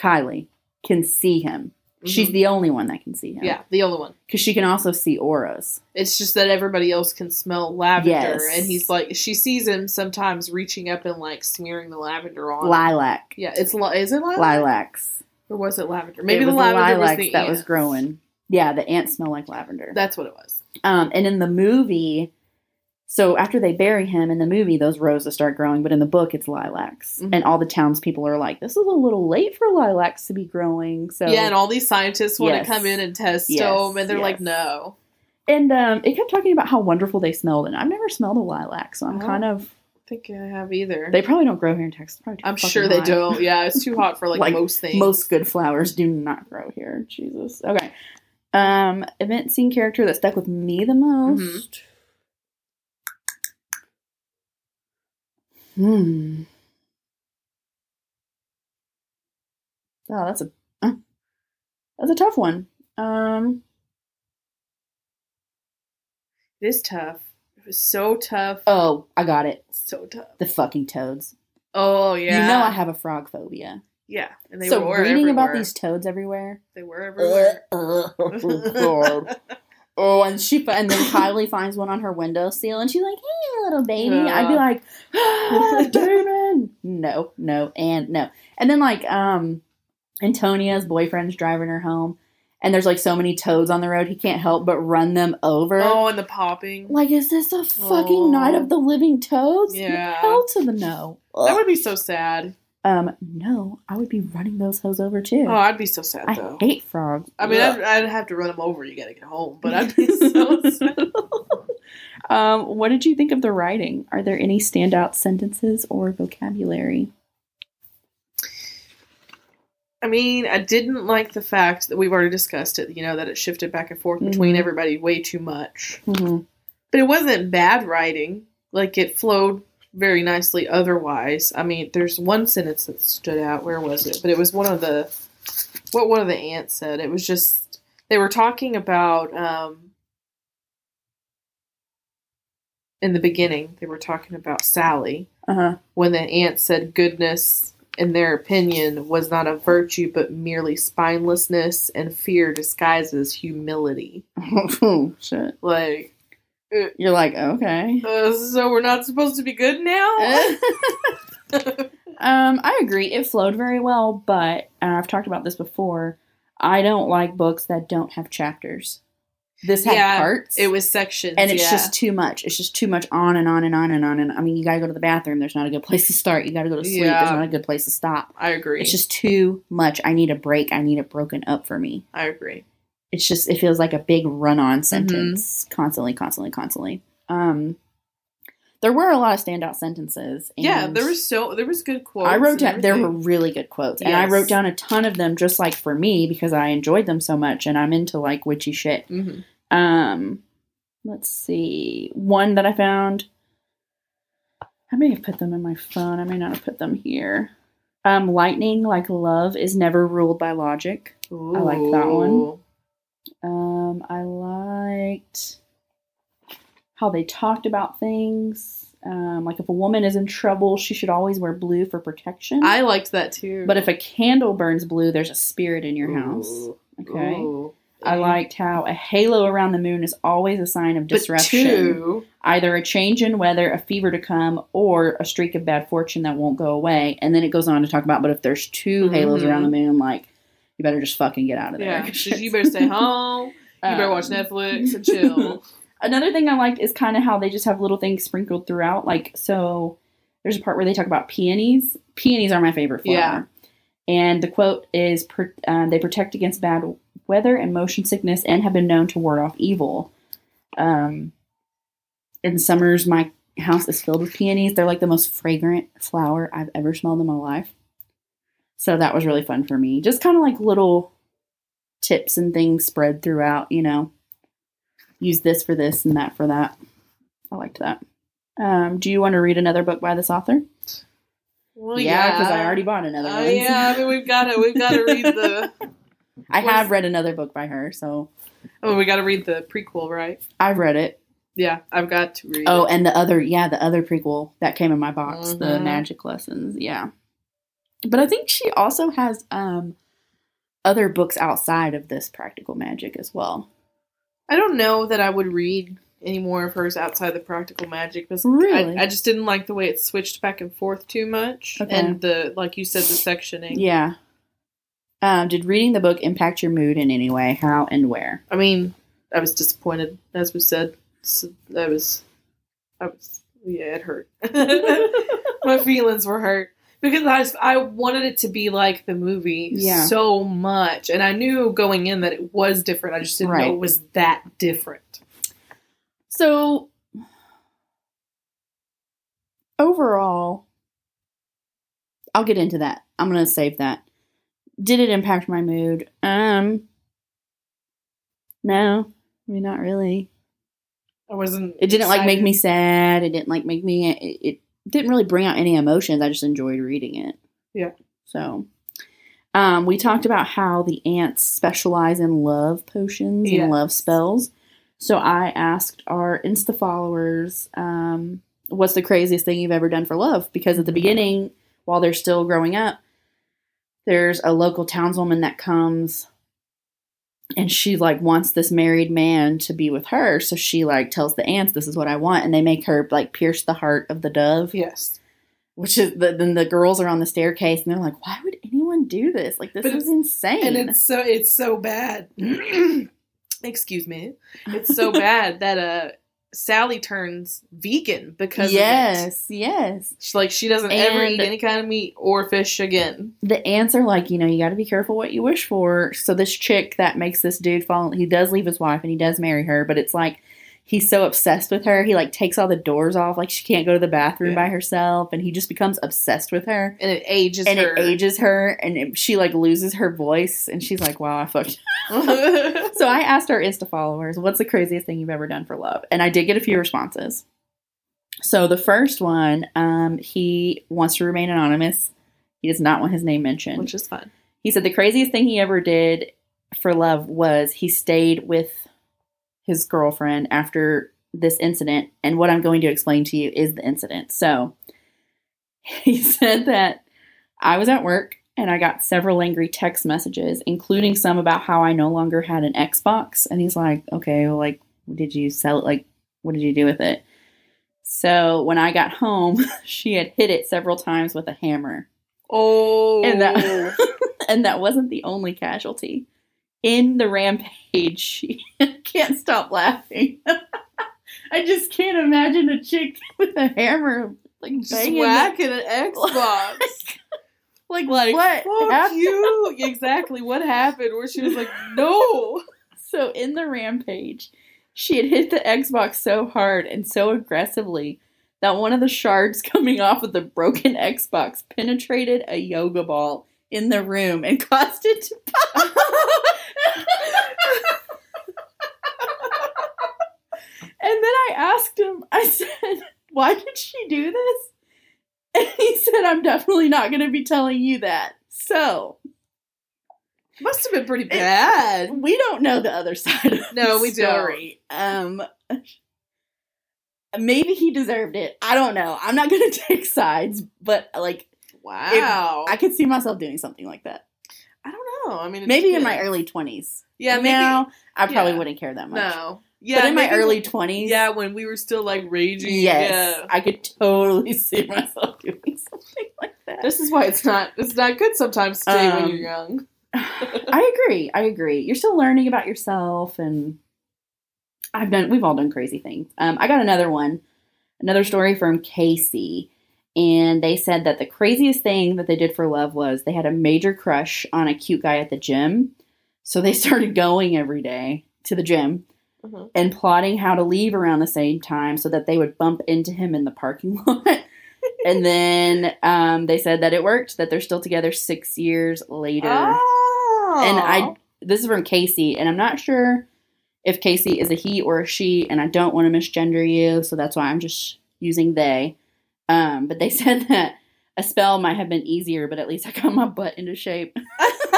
Kylie, can see him. She's Mhm. the only one that can see him. yeah, the only one. because she can also see auras. It's just that everybody else can smell lavender, Yes. and he's like, she sees him sometimes reaching up and like smearing the lavender on. Lilac, Yeah, it's li- is it lilac lilacs. or was it lavender? Maybe it the was lavender was the that was growing. Yeah, the aunts smell like lavender. That's what it was. Um, and in the movie, so after they bury him in the movie, those roses start growing, but in the book, it's lilacs, Mhm. and all the townspeople are like, "This is a little late for lilacs to be growing." So yeah, and all these scientists want Yes. to come in and test Yes, them, and they're like, no. and um, it kept talking about how wonderful they smelled, and I've never smelled a lilac, so I'm kind of. I think I have either. They probably don't grow here in Texas. I'm sure they hot. don't. Yeah, it's too hot for like, *laughs* Like, most things. Most good flowers do not grow here. Jesus. Okay. Um, event scene character that stuck with me the most. Hmm. Oh, that's a uh, that's a tough one. Um, It is tough. It was so tough. oh, I got it. So tough. The fucking toads. Oh yeah. You know I have a frog phobia. Yeah, and they so were reading about these toads everywhere. they were everywhere. *laughs* Oh, *laughs* and she and then Kylie *coughs* finds one on her windowsill, and she's like, "Hey, little baby." I'd be like, *gasps* ah, *laughs* "Damon, no, no, and no." And then like, um, Antonia's boyfriend's driving her home, and there's like so many toads on the road, he can't help but run them over. oh, and the popping. Like, is this a fucking Oh. night of the living toads? Yeah. hell to the no. That would be so sad. Um, no, I would be running those hoes over too. Oh, I'd be so sad I though. hate frogs. I mean, I'd, I'd have to run them over. You got to get home, but I'd be *laughs* so sad. *laughs* um, what did you think of the writing? Are there any standout sentences or vocabulary? I mean, I didn't like the fact that we've already discussed it. You know that it shifted back and forth between Mhm. everybody way too much. Mm-hmm. But it wasn't bad writing. Like it flowed very nicely otherwise. I mean, there's one sentence that stood out. Where was it? But it was one of the what one of the aunts said. It was just they were talking about um in the beginning, they were talking about Sally Uh when the aunts said goodness in their opinion was not a virtue but merely spinelessness and fear disguises humility. *laughs* Shit. Like You're like, okay. uh, so we're not supposed to be good now? *laughs* *laughs* um, I agree. It flowed very well, but and I've talked about this before. I don't like books that don't have chapters. This had Yeah, parts. It was sections, and it's yeah. just too much. It's just too much on and on and on and on. And I mean, you got to go to the bathroom. There's not a good *laughs* place to start. You got to go to sleep. Yeah. There's not a good place to stop. I agree. It's just too much. I need a break. I need it broken up for me. I agree. It's just it feels like a big run Mm-hmm. on sentence constantly, constantly, constantly. Um, there were a lot of standout sentences. yeah, there was so there was good quotes. I wrote down there were really good quotes, and I wrote down a ton of them just like for me because I enjoyed them so much, and I'm into like witchy shit. Mhm. Um, let's see. One that I found. I may have put them in my phone. I may not have put them here. Um, lightning, like love, is never ruled by logic. I like that one. Um, I liked how they talked about things. Um, like if a woman is in trouble, she should always wear blue for protection. I liked that too. but if a candle burns blue, there's a spirit in your house. Okay. Ooh. I liked how a halo around the moon is always a sign of But disruption. two, Either a change in weather, a fever to come, or a streak of bad fortune that won't go away. And then it goes on to talk about, but if there's 2 halos Mhm. around the moon, like, you better just fucking get out of there. yeah, *laughs* you better stay home. You better watch Um, Netflix and *laughs* chill. Another thing I liked is kind of how they just have little things sprinkled throughout. Like, so there's a part where they talk about peonies. Peonies are my favorite flower. Yeah. And the quote is "Pro- uh, They protect against bad weather and motion sickness and have been known to ward off evil. Um, in summers, my house is filled with peonies. They're like the most fragrant flower I've ever smelled in my life. So that was really fun for me. Just kind of like little tips and things spread throughout, you know. Use this for this and that for that. I liked that. Um, do you want to read another book by this author? Well, yeah, because I already bought another Uh, one. yeah, I mean we've got to we've got to read the *laughs* I What's- have read another book by her, so oh we got to read the prequel, right? I've read it. Yeah, I've got to read. Oh, it. and the other, yeah, the other prequel that came in my box, the Mhm. magic lessons, yeah. But I think she also has um other books outside of this practical magic as well. I don't know that I would read any more of hers outside the practical magic because Really? I, I just didn't like the way it switched back and forth too much, Okay. and the like you said the sectioning. Yeah. Um, did reading the book impact your mood in any way? How and where? I mean, I was disappointed, as we said. So I was, I was, yeah, it hurt. *laughs* My feelings were hurt because I, just- I wanted it to be like the movie Yeah. so much, and I knew going in that it was different. I just didn't Right. know it was that different. So overall, I'll get into that. I'm gonna save that. Did it impact my mood? Um, no, I mean not really. I wasn't. It didn't like make me sad. It didn't like make me. It, it didn't really bring out any emotions. I just enjoyed reading it. Yeah. So, um, we talked about how the aunts specialize in love potions Yes. and love spells. So I asked our Insta followers, um, "What's the craziest thing you've ever done for love?" Because at the beginning, while they're still growing up, there's a local townswoman that comes and she like wants this married man to be with her. So she like tells the aunts this is what i want and they make her like pierce the heart of the dove. Yes, which is the, then the girls are on the staircase and they're like why would anyone do this? Like this But is insane and it's so it's so bad. *clears throat* Excuse me. It's so *laughs* bad that uh Sally turns vegan because of it. yes yes She's like she doesn't ever eat any kind of meat or fish again. the aunts are like you know you got to be careful what you wish for so this chick that makes this dude fall he does leave his wife and he does marry her but it's like he's so obsessed with her. He like takes all the doors off. Like she can't go to the bathroom Yeah. by herself and he just becomes obsessed with her. And it ages and her. it ages her and it, she like loses her voice and she's like wow i fucked *laughs* *laughs* so i asked our insta followers what's the craziest thing you've ever done for love? And i did get a few responses. So the first one um, he wants to remain anonymous. He does not want his name mentioned. Which is fun. he said the craziest thing he ever did for love was he stayed with his girlfriend after this incident. And what I'm going to explain to you is the incident. So *laughs* he said that I was at work and I got several angry text messages, including some about how I no longer had an Xbox. And he's like, okay, well, like, did you sell it? Like, what did you do with it? So when I got home, *laughs* she had hit it several times with a hammer Oh, and that *laughs* and that wasn't the only casualty. In the rampage, *laughs* she can't stop laughing. *laughs* I just can't imagine a chick with a hammer like just banging whacking an *laughs* Xbox. like, like what fuck happened? you. Exactly what happened? Where she was like, no. So in the rampage, she had hit the Xbox so hard and so aggressively that one of the shards coming off of the broken Xbox penetrated a yoga ball in the room and caused it to pop. And then I asked him, I said, *laughs* why did she do this? And he *laughs* said, I'm definitely not going to be telling you that. So, Must have been pretty bad. we don't know the other *laughs* side of No, the we don't. Um, maybe he deserved it. I don't know. I'm not going to take sides, but like, Wow. I could see myself doing something like that. I don't know. I mean, it Maybe in my early 20s. Yeah, maybe. now I probably yeah. wouldn't care that much. No. Yeah, but in my early 20s, Yeah, when we were still like raging. yes, Yeah. I could totally see myself *laughs* doing something like that. This is why it's not it's not good sometimes to date when Um, you're young. *sighs* I agree. I agree. You're still learning about yourself, and I've done. We've all done crazy things. Um, I got another one, another story from Casey, and they said that the craziest thing that they did for love was they had a major crush on a cute guy at the gym, so they *laughs* started going every day to the gym Mhm. and plotting how to leave around the same time so that they would bump into him in the parking *laughs* lot. and then um, they said that it worked. That they're still together six years later. Oh. And I this is from Casey, and I'm not sure if Casey is a he or a she, and I don't want to misgender you, so that's why I'm just using they. Um, but they *laughs* said that a spell might have been easier, but at least I got my butt into shape. *laughs*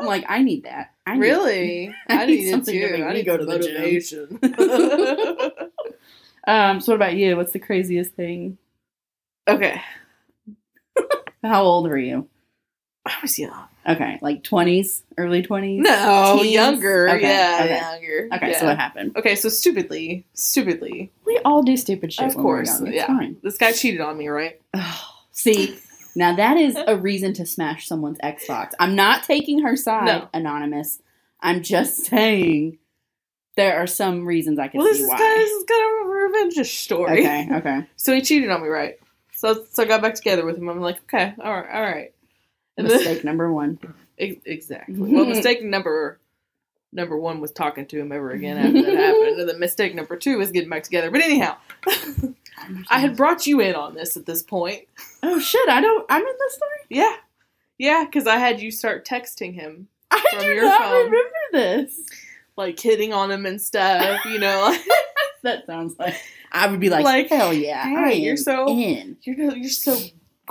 I'm like, I need that. I need really? *laughs* I I need something to too. make I me need go go to the gym. *laughs* *laughs* Um, so what about you? What's the craziest thing? okay. How old were you? I was young. Okay, like 20s, early 20s? No, Teens? younger. Okay, yeah, okay. younger. Okay, yeah. so what happened? Okay, so stupidly, stupidly, We all do stupid shit Of when we're course, yeah. fine. this guy cheated on me, right? *sighs* See, now that is *laughs* a reason to smash someone's Xbox. I'm not taking her side, No. anonymous. I'm just saying there are some reasons I can Well, this see is why. kind of, this is kind of a revenge story. okay, okay. *laughs* So he cheated on me, right? So so I got back together with him. I'm like, okay, all right, all right. And then- Mistake number one. *laughs* Exactly. Well, mistake number number one was talking to him ever again after that happened, and then mistake number two was getting back together. But anyhow, *laughs* I had brought you in on this at this point. Oh shit! I don't. I'm in this story. Yeah, yeah, because I had you start texting him, I do not phone. remember this. like hitting on him and stuff. You know, *laughs* *laughs* That sounds like I would be like, Like, hell yeah, hey, I you're so- in. you're you're so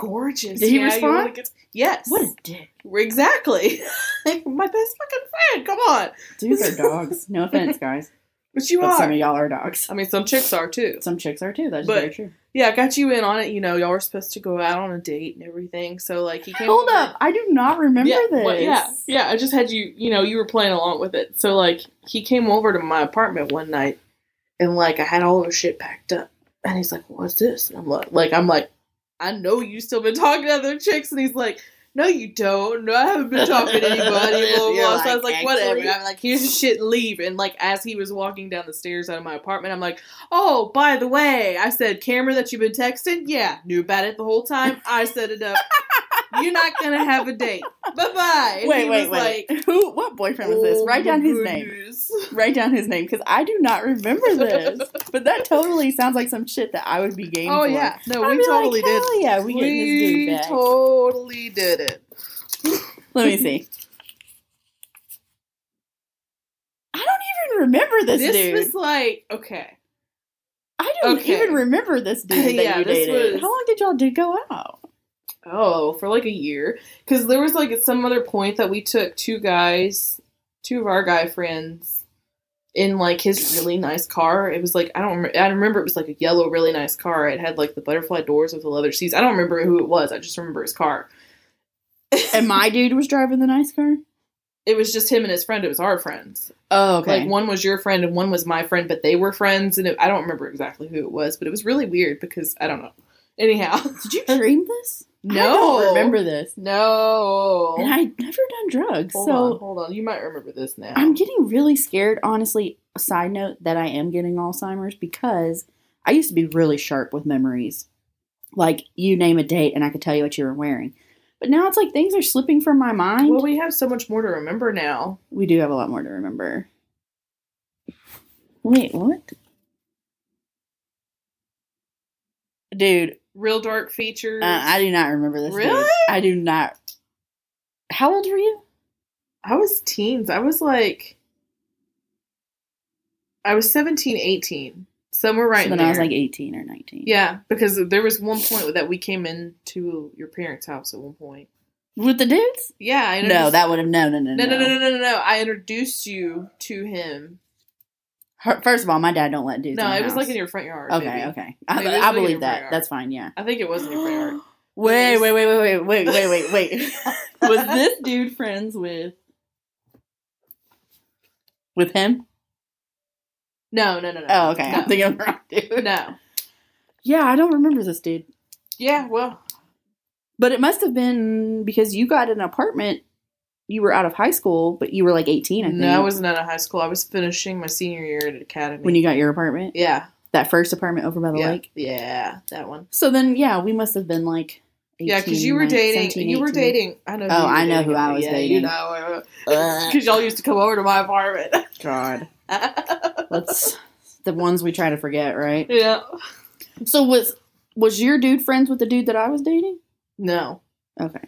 gorgeous. Did he Yeah, respond? yes. What a dick. Exactly. *laughs* My best fucking friend. Come on. Dudes are dogs. No offense, guys, *laughs* But you but some of y'all are dogs. I mean, some chicks are too. Some chicks are too. That's But- very true. Yeah, I got you in on it. You know, y'all were supposed to go out on a date and everything. So like he came. Hold up, I do not remember yeah, this. well, yeah, yeah. I just had you. You know, you were playing along with it. So like he came over to my apartment one night, and like I had all the shit packed up, and he's like, "What's this?" And I'm like, like I'm like, I know you've still been talking to other chicks, and he's like. No, you don't. No, I haven't been talking to *laughs* anybody. Blah, blah, You're. So I was like, like, whatever. I'm like, here's your shit and leave. And like, as he was walking down the stairs out of my apartment, I'm like, oh, by the way, I said, camera that you've been texting? Yeah, knew about it the whole time. I set it up. *laughs* You're not going to have a date. Bye bye. Wait, wait, wait. Who? What boyfriend was this? "Oh Write down his name. Write down his name because I do not remember this. *laughs* but that totally sounds like some shit that I would be game Oh, for. yeah. No, I'd we totally like, did. Hell yeah, we getting this dude back. totally did it. *laughs* Let me see. I don't even remember this, This dude. was like, okay. I don't okay. even remember this dude that *laughs* Yeah, you dated. was- How long did y'all do go out? Oh, for like a year. Because there was like at some other point that we took two guys, two of our guy friends, in like his really nice car. It was like I don't remember. I remember it was like a yellow, really nice car. It had like the butterfly doors with the leather seats. I don't remember who it was. I just remember his car. *laughs* And my dude was driving the nice car. It was just him and his friend. It was our friends. Oh, okay. Like one was your friend and one was my friend, but they were friends. And it, I don't remember exactly who it was, but it was really weird because I don't know. Anyhow, Did you dream this? I No. don't remember this. no. And I'd never done drugs, hold so on, hold on. You might remember this now. I'm getting really scared, honestly. Side note that I am getting Alzheimer's because I used to be really sharp with memories. Like, you name a date and I could tell you what you were wearing. But now it's like things are slipping from my mind. Well, we have so much more to remember now. we do have a lot more to remember. Wait, what? Dude, Real Dark Features. Uh, I do not remember this. Really? Dude. I do not. How old were you? I was teens. I was like, I was 17, 18. Somewhere right so then there. I was like 18 or 19. Yeah, because there was one point that we came into your parents' house at one point. With the dudes? Yeah. I no, that would have, no, no, no, no. No, no, no, no, no, no. I introduced you to him her- First of all, my dad don't let dudes. No, it was house. like in your front yard. Okay, maybe. okay. I, it I believe that. That's fine. Yeah. I think it was in your front yard. *gasps* Wait, wait, wait, wait, wait, wait, wait, wait, wait. *laughs* was this dude friends with with him? No, no, no, no. Oh, okay. No. I'm thinking of the wrong dude. no. Yeah, I don't remember this dude. Yeah, well, But it must have been because you got an apartment. You were out of high school, but you were like 18, I think. no, I wasn't out of high school. I was finishing my senior year at academy. when you got your apartment. yeah, That first apartment over by the yeah, lake. yeah, that one. So then, yeah, we must have been like 18, Yeah, because you were like, dating. 17, you were dating. I know. Oh, I know who I was yeah, dating. You know, *laughs* because y'all used to come over to my apartment. *laughs* God. *laughs* That's the ones we try to forget, right? yeah. So was was your dude friends with the dude that I was dating? No, Okay.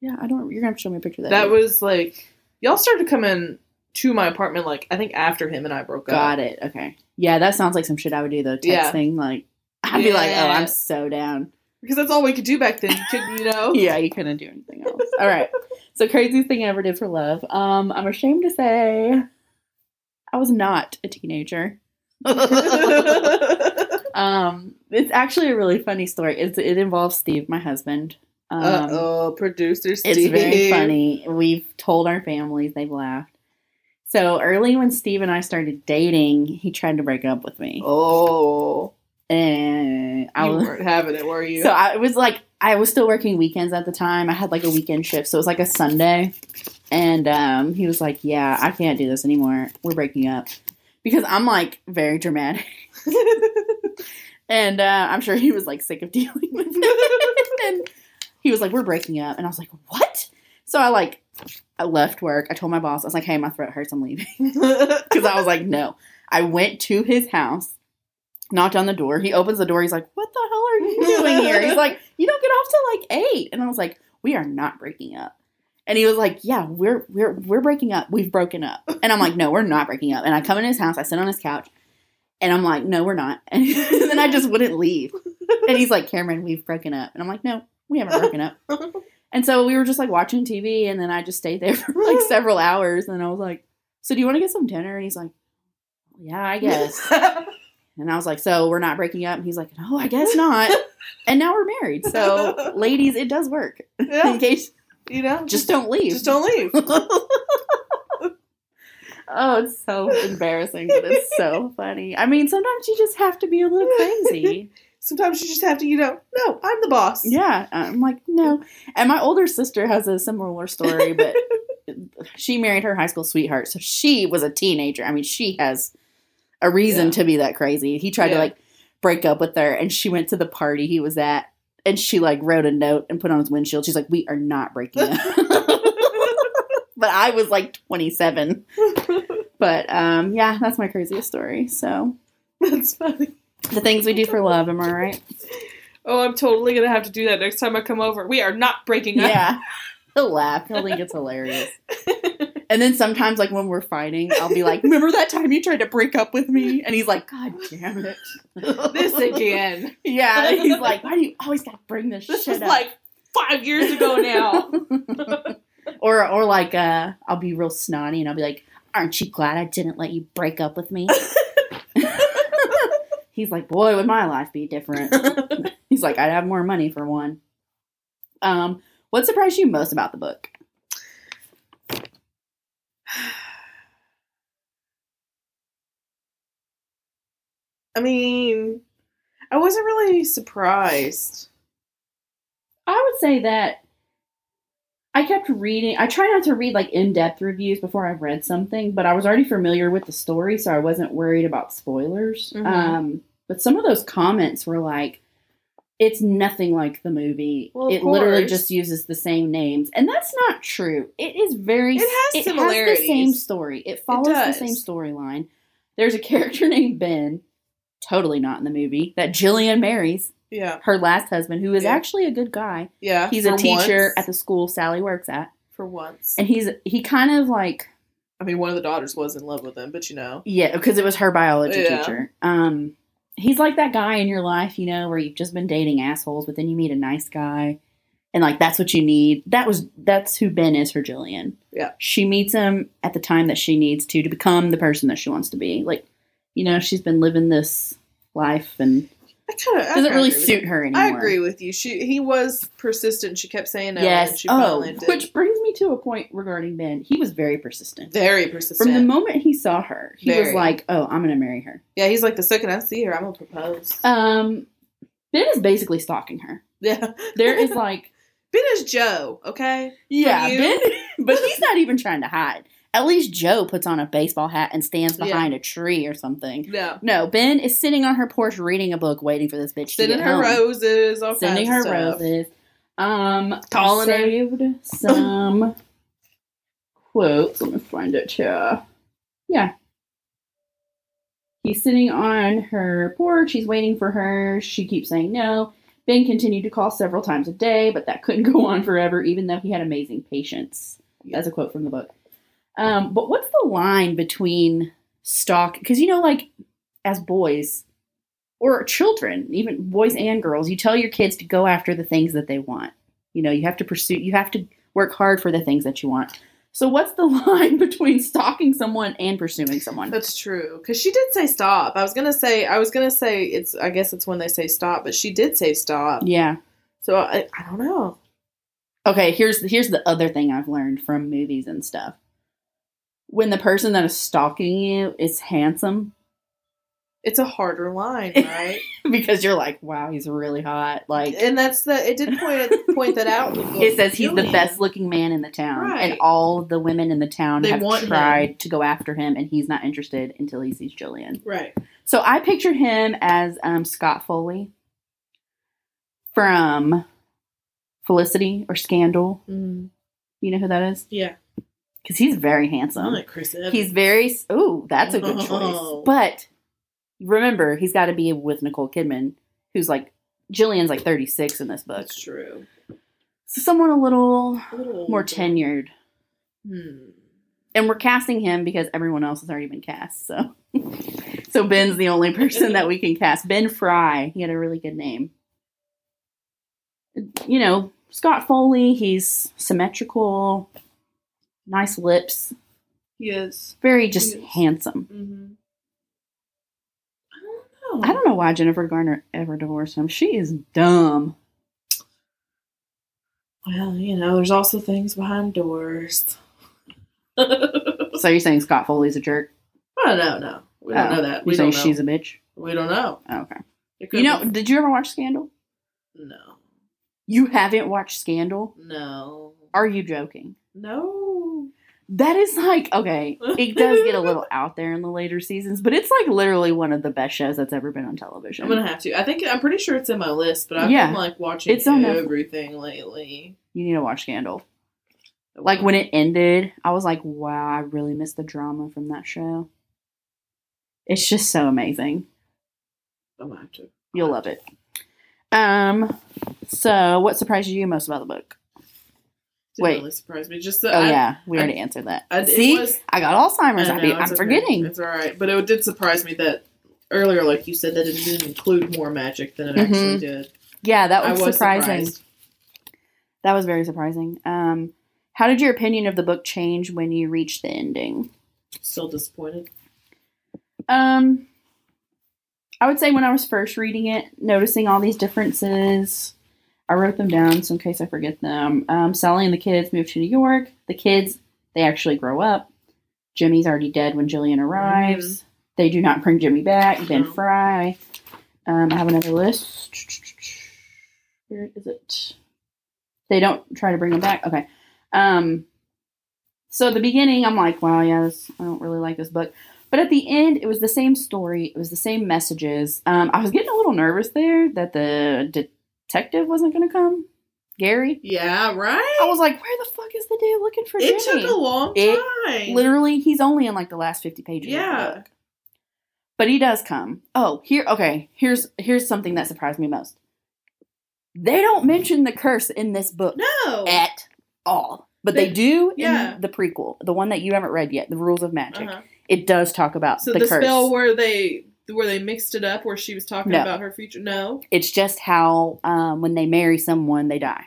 Yeah, I don't. You're gonna have to show me a picture of that. that was like y'all started to come in to my apartment. Like I think after him and I broke up. got it. Okay. Yeah, that sounds like some shit I would do though. Yeah. Texting, like I'd be like, oh, I'm so down. Because that's all we could do back then. You could, you know. *laughs* Yeah, you couldn't do anything else. All right. So craziest thing I ever did for love. Um, I'm ashamed to say, I was not a teenager. *laughs* um, it's actually a really funny story. It's, it involves Steve, my husband. Um, uh oh, producer Steve. It's very funny. We've told our families, they've laughed. So early when Steve and I started dating, he tried to break up with me, Oh, and I you was weren't having it, were you? *laughs* so I it was like I was still working weekends at the time. I had like a weekend shift, so it was like a Sunday, and um, he was like, "Yeah, I can't do this anymore. We're breaking up." Because I'm like very dramatic, *laughs* *laughs* and uh, I'm sure he was like sick of dealing with it. and he was like, "We're breaking up," and I was like, "What?" So I like I left work. I told my boss, I was like, "Hey, my throat hurts. I'm leaving." *laughs* Because I was like, "No." I went to his house, knocked on the door. He opens the door. He's like, "What the hell are you *laughs* doing here?" He's like, "You don't get off till like 8. And I was like, "We are not breaking up." And he was like, "Yeah, we're we're we're breaking up. We've broken up." And I'm like, "No, we're not breaking up." And I come in his house. I sit on his couch, and I'm like, "No, we're not." *laughs* And then I just wouldn't leave. And he's like, "Cameron, we've broken up." And I'm like, "No, we haven't broken up." *laughs* And so we were just like watching TV, and then I just stayed there for like *laughs* several hours. And I was like, "So do you want to get some dinner?" And he's like, "Yeah, I guess." *laughs* And I was like, "So we're not breaking up?" And he's like, "No, I guess not." And now we're married. So, ladies, it does work. yeah, In case, you know, just don't leave. just don't leave. oh, it's so embarrassing, but it's so funny. I mean, sometimes you just have to be a little crazy. Sometimes you just have to, you know, no, I'm the boss. Yeah, I'm like, no. And my older sister has a similar story, but *laughs* she married her high school sweetheart, so she was a teenager. I mean, she has a reason Yeah. to be that crazy. He tried to like break up with her, and she went to the party he was at, and she like wrote a note and put on his windshield. She's like, "We are not breaking up." *laughs* but I was like 27. *laughs* But um, yeah, that's my craziest story. So That's funny. The things we do for love, am I right? Oh, I'm totally gonna have to do that next time I come over. We are not breaking up. Yeah. He'll laugh. He'll think it's hilarious. And then sometimes, like when we're fighting, I'll be like, "Remember that time you tried to break up with me?" And he's like, "God damn it, this again. Yeah, *laughs* he's like, "Why do you always gotta bring this, This shit was up?" like five years ago now. *laughs* or, or like, uh, I'll be real snotty and I'll be like, "Aren't you glad I didn't let you break up with me?" *laughs* he's like, "Boy, would my life be different." *laughs* he's like, "I'd have more money for one." Um, what surprised you most about the book? *sighs* I mean, I wasn't really surprised. I would say that I kept reading. I try not to read like in depth reviews before I've read something, but I was already familiar with the story, so I wasn't worried about spoilers. Mhm. Um, but some of those comments were like, it's nothing like the movie. Well, it literally just uses the same names, and that's not true. It is very. It has the same story. It follows the same storyline. There's a character *laughs* named Ben, totally not in the movie, that Jillian marries Yeah, her last husband, who is Yeah. actually a good guy. yeah. He's a teacher once. at the school Sally works at, for once. and he's he kind of like I mean, one of the daughters was in love with him, but you know. Yeah, because it was her biology Yeah. teacher. Um, he's like that guy in your life, you know, where you've just been dating assholes, but then you meet a nice guy, and like that's what you need. That was that's who Ben is for Jillian. Yeah. she meets him at the time that she needs to to become the person that she wants to be. Like, you know, she's been living this life and I kind of doesn't really suit her anymore. I agree with you. She he was persistent. She kept saying no. Yes. she Oh, which brings me to a point regarding Ben. He was very persistent. very persistent. From the moment he saw her, he was like, "Oh, I'm going to marry her." yeah, he's like the second I see her, I'm gonna propose. Um, Ben is basically stalking her. yeah, There is *laughs* like, Ben is Joe. Okay. yeah. Ben, *laughs* but he's not even trying to hide. At least Joe puts on a baseball hat and stands Yeah. behind a tree or something. Yeah. No, Ben is sitting on her porch reading a book, waiting for this bitch Sending to get her home. roses, all Sending her stuff. roses. Um, Calling her. saved some *laughs* quotes. Let me find it here. Yeah. He's sitting on her porch. He's waiting for her. She keeps saying no. Ben continued to call several times a day, but that couldn't go on forever, even though he had amazing patience. That's a quote from the book. Um, but what's the line between stalk? Because you know, like as boys or children, even boys and girls, you tell your kids to go after the things that they want. You know, you have to pursue. You have to work hard for the things that you want. So, what's the *laughs* line between stalking someone and pursuing someone? That's true. Because she did say stop. I was gonna say. I was gonna say it's. I guess it's when they say stop, but she did say stop. Yeah. So I. I don't know. Okay. Here's here's the other thing I've learned from movies and stuff. When the person that is stalking you is handsome, It's a harder line, right? *laughs* because you're like, wow, he's really hot. Like and that's the. It did point point that out. in the book. it says he's the best looking man in the town, Right. and all the women in the town They have want him. tried to go after him, and he's not interested until he sees Jillian. Right. So I pictured him as um, Scott Foley from Felicity or Scandal. Mm. You know who that is? Yeah. Because he's very I handsome. like Chris Evans. He's very. Oh, that's a good choice. Oh. But remember, he's got to be with Nicole Kidman, who's like Jillian's like 36 in this book. That's true. So someone a little A little more tenured. Hmm. And we're casting him because everyone else has already been cast. So, *laughs* so Ben's the only person that we can cast. Ben Frye. He had a really good name. You know, Scott Foley. He's symmetrical, nice lips, He is. very just Yes. handsome. Mm-hmm. I don't know. I don't know why Jennifer Garner ever divorced him. She is dumb. Well, you know, there's also things behind doors. So you're saying Scott Foley's a jerk? don't know. No, we don't Oh, know that. You're We saying don't know. she's a bitch? we don't know. Oh, okay. You know, be- did you ever watch Scandal? no, You haven't watched Scandal? no, Are you joking? no. That is like okay. It does get a little *laughs* out there in the later seasons, but it's like literally one of the best shows that's ever been on television. I'm gonna have to. I think I'm pretty sure it's in my list, but I've Yeah. been like watching It's on Netflix. everything lately. you need to watch Scandal. Like when it ended, I was like, "Wow, I really missed the drama from that show." It's just so amazing. I'm gonna have to. You'll love it. Um. So, what surprised you most about the book? Didn't Wait. really surprise me. Just that Oh I, yeah, we I- already answered that. I- See, was- I got Alzheimer's. I I I'm okay. forgetting. It's all right, but it did surprise me that earlier, like you said, that it didn't include more magic than it Mhm. actually did. Yeah, that was, was surprising. surprised. That was very surprising. Um, how did your opinion of the book change when you reached the ending? Still disappointed. Um, I would say when I was first reading it, noticing all these differences, I wrote them down so in case I forget them. Um, Sally and the kids move to New York. The kids, they actually grow up. Jimmy's already dead when Jillian arrives. They do not bring Jimmy back. Ben No. Frye. Um, I have another list. Where is it? They don't try to bring him back. Okay. Um, so at the beginning, I'm like, wow, yeah, this, I don't really like this book. But at the end, it was the same story. It was the same messages. Um, I was getting a little nervous there that the detective wasn't going to come, Gary. Yeah, right. I was like, where the fuck is the dude looking for it Jimmy? took a long It time. Literally, he's only in like the last fifty pages. Yeah. Of the book. But he does come. Oh, here. Okay, here's here's something that surprised me most. They don't mention the curse in this book No. at all. But they, They- do yeah. in the prequel, the one that you haven't read yet, The Rules of Magic. Uh-huh. It does talk about. So the, the, curse. spell where they where they mixed it up, where she was talking No. about her future. No, it's just how um, when they marry someone, they die.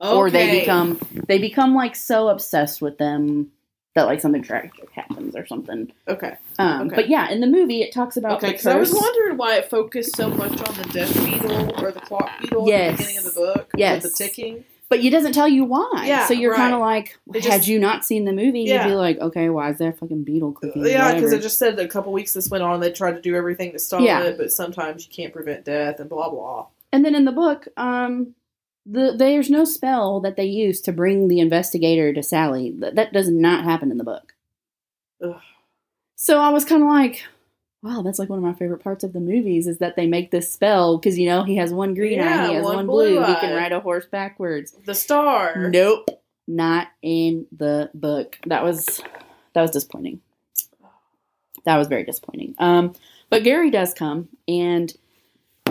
or they become they become like so obsessed with them that like something tragic happens or something. okay. Um, Okay. But yeah, in the movie it talks about Okay, because I was wondering why it focused so much on the death beetle or the clock beetle at the beginning of the book. Yes. with the ticking. But it doesn't tell you why. Yeah, so you're kind of like, had just- you not seen the movie, Yeah. you'd be like, okay, why is there a fucking beetle clicking? Yeah, because it just said that a couple weeks this went on, they tried to do everything to stop Yeah. it, but sometimes you can't prevent death and blah blah. And then in the book, um, the there's no spell that they use to bring the investigator to Sally. That, that does not happen in the book. Ugh. So I was kind of like, wow, that's like one of my favorite parts of the movies is that they make this spell because you know he has one green Yeah, eye, he has one one, blue, blue he can ride a horse backwards. The star. Nope, not in the book. That was that was disappointing. That was very disappointing. Um, but Gary does come, and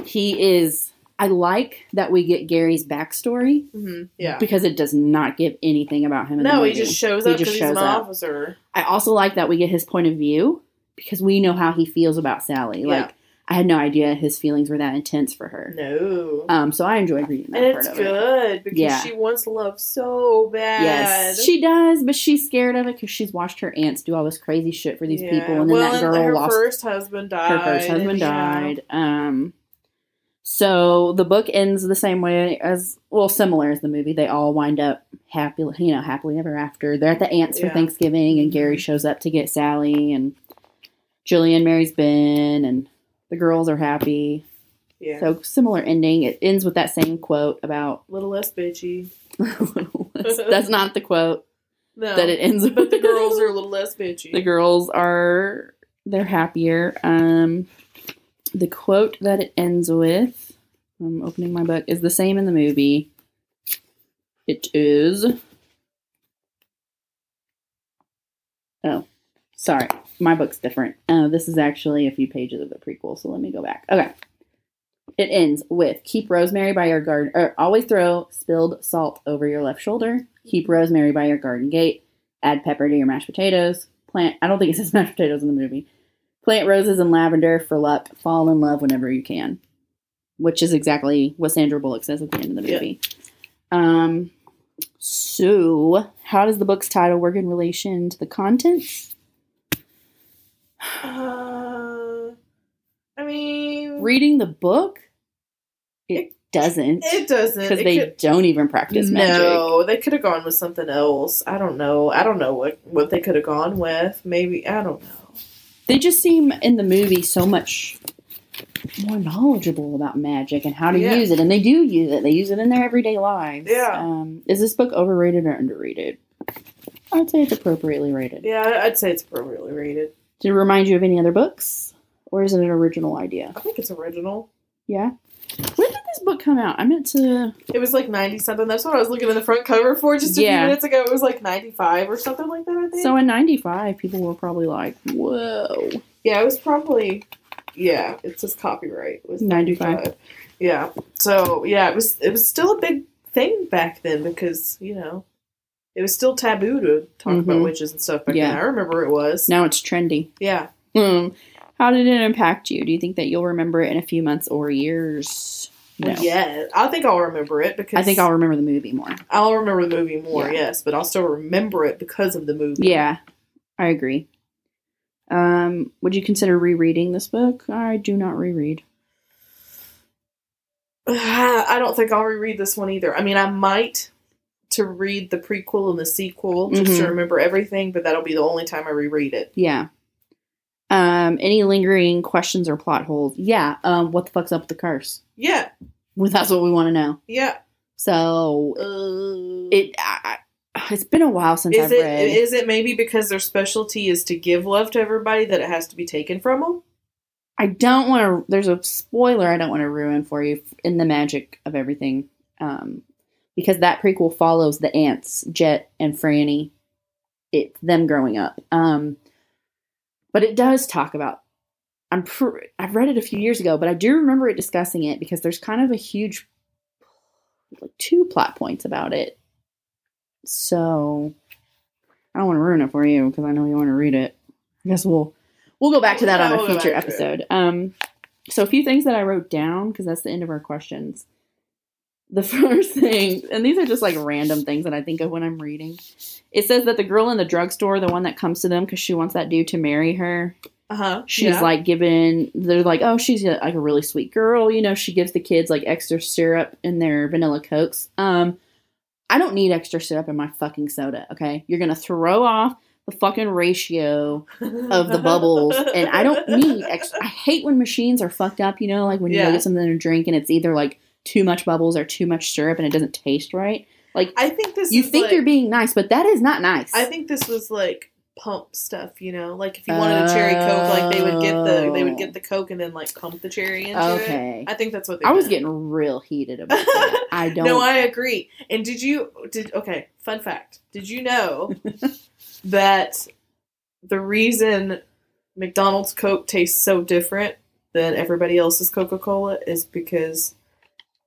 he is. I like that we get Gary's backstory hmm Yeah. because it does not give anything about him. In the No, he just shows He up because he's an up. officer. I also like that we get his point of view because we know how he feels about Sally. Yeah. Like I had no idea his feelings were that intense for her. No. Um, so I enjoyed reading that and part it's of it. good because Yeah. she wants love so bad. Yes, she does, but she's scared of it because she's watched her aunts do all this crazy shit for these Yeah. people, and then well, that girl her lost first husband died. her first husband and, yeah. died. Um, so the book ends the same way as well, similar as the movie. They all wind up happy, you know, happily ever after. They're at the aunts for Thanksgiving, and Gary shows up to get Sally, and Jillian marries Ben, and the girls are happy. Yeah. So similar ending. It ends with that same quote about. a little less bitchy. *laughs* that's not the quote *laughs* No. that it ends with. but the *laughs* girls are a little less bitchy. the girls are they're happier. Um, the quote that it ends with, I'm opening my book, is the same in the movie. It is. Oh, sorry, my book's different. Uh, this is actually a few pages of the prequel, so let me go back. Okay. It ends with keep rosemary by your garden, or always throw spilled salt over your left shoulder. Keep rosemary by your garden gate. Add pepper to your mashed potatoes. Plant, I don't think it says *laughs* mashed potatoes in the movie. Plant roses and lavender for luck. Fall in love whenever you can. Which is exactly what Sandra Bullock says at the end of the Yeah. movie. Um, so, how does the book's title work in relation to the contents? Uh, I mean, Reading the book, it, It- doesn't. it doesn't. Because they could- don't even practice magic. no, they could have gone with something else. I don't know. I don't know what what they could have gone with. Maybe I don't know. They just seem in the movie so much more knowledgeable about magic and how to Yeah. use it, and they do use it. They use it in their everyday lives. Yeah. Um, is this book overrated or underrated? I'd say it's appropriately rated. Yeah, I'd say it's appropriately rated. Did it remind you of any other books, or is it an original idea? I think it's original. Yeah. When did this book come out? I meant to. It was like ninety something. That's what I was looking at the front cover for just a Yeah. few minutes ago. It was like ninety five or something like that. I think. So in '95, people were probably like, "Whoa." yeah, it was probably. Yeah, it says copyright it was 95. 95. Yeah. So yeah, it was it was still a big thing back then because you know it was still taboo to talk about Mhm. witches and stuff back Yeah. then. I remember it was. Now it's trendy. Yeah. Hmm. How did it impact you? Do you think that you'll remember it in a few months or years? No. Yeah, I think I'll remember it because I think I'll remember the movie more. I'll remember the movie more. Yeah. Yes, but I'll still remember it because of the movie. Yeah, I agree. Um, would you consider rereading this book? I do not reread. *sighs* I don't think I'll reread this one either. I mean, I might to read the prequel and the sequel just to Mhm. remember everything, but that'll be the only time I reread it. Yeah. Um, any lingering questions or plot holes? Yeah. Um, what the fuck's up with the curse? Yeah, Well, that's what we want to know. yeah. So Uh, it, I, it's been a while since is I've it read. is it maybe because their specialty is to give love to everybody that it has to be taken from them? I don't want to. There's a spoiler I don't want to ruin for you in the magic of everything, um, because that prequel follows the aunts, Jet and Franny, it them growing up. Um, but it does talk about. I'm pr- I've read it a few years ago, but I do remember it discussing it because there's kind of a huge, like two plot points about it. So I don't want to ruin it for you because I know you want to read it. I guess we'll we'll go back to that Yeah, on a we'll future back to it. episode. Um, so a few things that I wrote down because that's the end of our questions. The *laughs* first thing, and these are just like random things that I think of when I'm reading. It says that the girl in the drugstore, the one that comes to them because she wants that dude to marry her, Uh huh. she's like given they're like oh she's a, like a really sweet girl you know she gives the kids like extra syrup in their vanilla cokes um i don't need extra syrup in my fucking soda okay you're gonna throw off the fucking ratio of the bubbles and i don't *laughs* need extra i hate when machines are fucked up you know like when you Yeah. go get something to drink and it's either like too much bubbles or too much syrup and it doesn't taste right like I think this. you think like, you're being nice but that is not nice I think this was like pump stuff, you know, like if you wanted a cherry coke, like they would get the they would get the coke and then like pump the cherry into it. okay I think that's what they. i was getting real heated about that *laughs* i don't No, I agree. And did you did okay, fun fact. Did you know *laughs* that the reason McDonald's Coke tastes so different than everybody else's Coca-Cola is because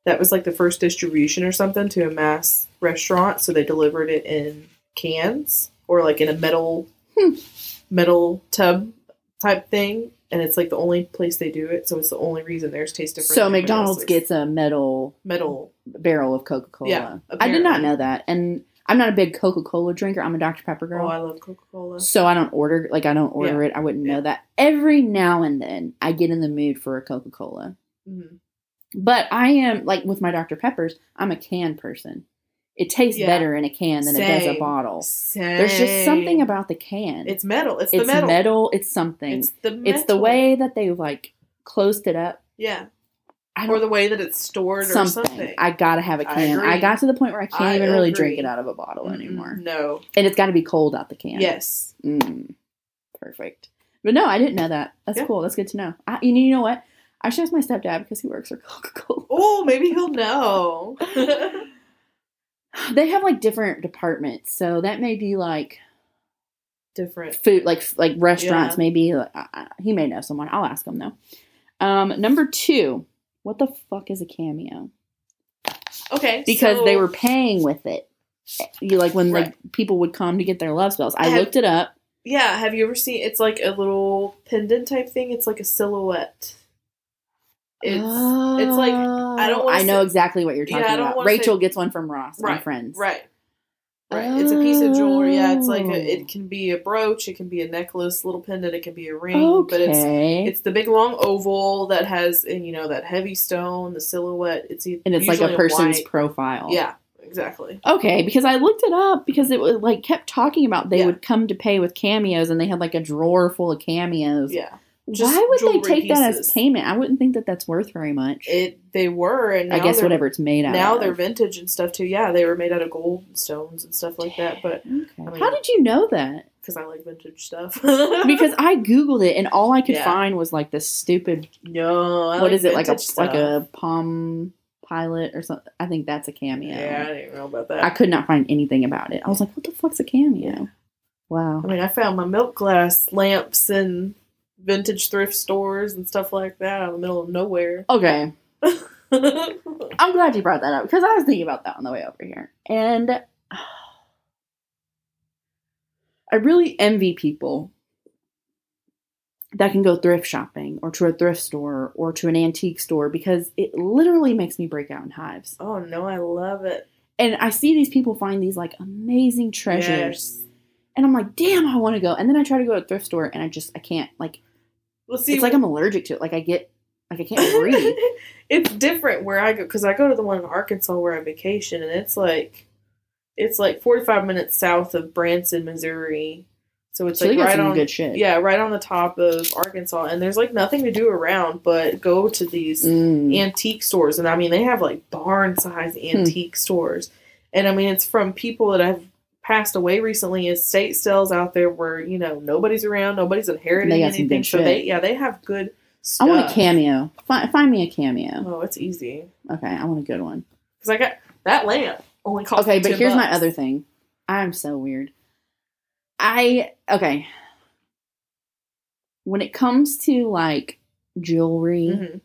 that was like the first distribution or something to a mass restaurant, so they delivered it in cans or like in a metal Hmm. metal tub type thing. And it's like the only place they do it, so it's the only reason theirs tastes different. So McDonald's else's. gets a metal metal. barrel of Coca Cola. Yeah, I did not know that, and I'm not a big Coca Cola drinker. I'm a Dr Pepper girl. Oh, I love Coca Cola. so I don't order like I don't order it. I wouldn't know that. Every now and then, I get in the mood for a Coca Cola, hmm but I am like with my Dr Peppers. I'm a can person. It tastes Yeah. better in a can than it does a bottle. Same. There's just something about the can. it's metal. It's, it's the metal. metal. It's something. It's It's, the metal. the way that they like closed it up. Yeah. I Or the way that it's stored or something. something. I gotta have a can. I, agree. got to the point where I can't I even really drink it out of a bottle Mm-mm, anymore, No. and it's got to be cold out the can. Yes. Mm, perfect. But no, I didn't know that. That's Yeah. cool. That's good to know. I, know- you know what? I should ask my stepdad because he works for *laughs* Coca Cola. Oh, maybe he'll know. *laughs* They have like different departments, so that may be like Different. food, like like restaurants. Yeah. Maybe like, I- I- he may know someone. I'll ask him though. Um, number two, what the fuck is a cameo? Okay. Because so- they were paying with it. Eh, you like when Right. like people would come to get their love spells. I I have- looked it up. Yeah. Have you ever seen? It's like a little pendant type thing. It's like a silhouette. It's it's like I don't oh, I know say- exactly what you're talking don't about. Rachel say- gets one from Ross Right, Friends. right. Right. It's a piece of jewelry. Yeah. It's like a, Oh. it can be a brooch. It can be a necklace, little pendant. It can be a ring. But it's Okay. It's the big long oval that has, and you know, that heavy stone, the silhouette. It's e- and it's like a person's white. profile. Yeah, exactly. Okay, because I looked it up because it was like kept talking about they Yeah. would come to pay with cameos and they had like a drawer full of cameos. Yeah, Why would they take that as payment? I wouldn't think that that's worth very much. it they were, and I guess whatever it's made out of. Now of. they're vintage and stuff too. Yeah, they were made out of gold stones and stuff like that. But Okay. I mean- How did you know that? because I like vintage stuff. *laughs* Because I googled it and all I could Yeah. find was like this stupid no, I what like is it like a vintage like a palm pilot or something? I think that's a cameo. Yeah, I didn't know about that. I could not find anything about it. I was like, what the fuck's a cameo? Wow. I mean, I found my milk glass lamps in vintage thrift stores and stuff like that out of the middle of nowhere. Okay. *laughs* I'm glad you brought that up because I was thinking about that on the way over here. And *sighs* I really envy people that can go thrift shopping or to a thrift store or to an antique store because it literally makes me break out in hives. oh no, I love it. And I see these people find these like amazing treasures. Yes. And I'm like, damn, I want to go. And then I try to go to a thrift store and I just, I can't. Like, Well, see, it's like I'm allergic to it. Like, I get, like, I can't *laughs* breathe. it's different where I go because I go to the one in Arkansas where I vacation, and it's like it's like forty five minutes south of Branson, Missouri. So it's so like right on, good shit. yeah, right on the top of Arkansas, and there's like nothing to do around but go to these Mm. antique stores, and I mean they have like barn size Hmm. antique stores, and I mean it's from people that have passed away recently. Estate sales out there where you know nobody's around, nobody's inheriting They anything, so shit. they yeah they have good Stuff. I want a cameo. Find, find me a cameo. Oh, it's easy Okay, I want a good one. because I got that lamp only cost. Okay, but 10 here's my other thing. I'm so weird. I okay. When it comes to like jewelry, Mhm,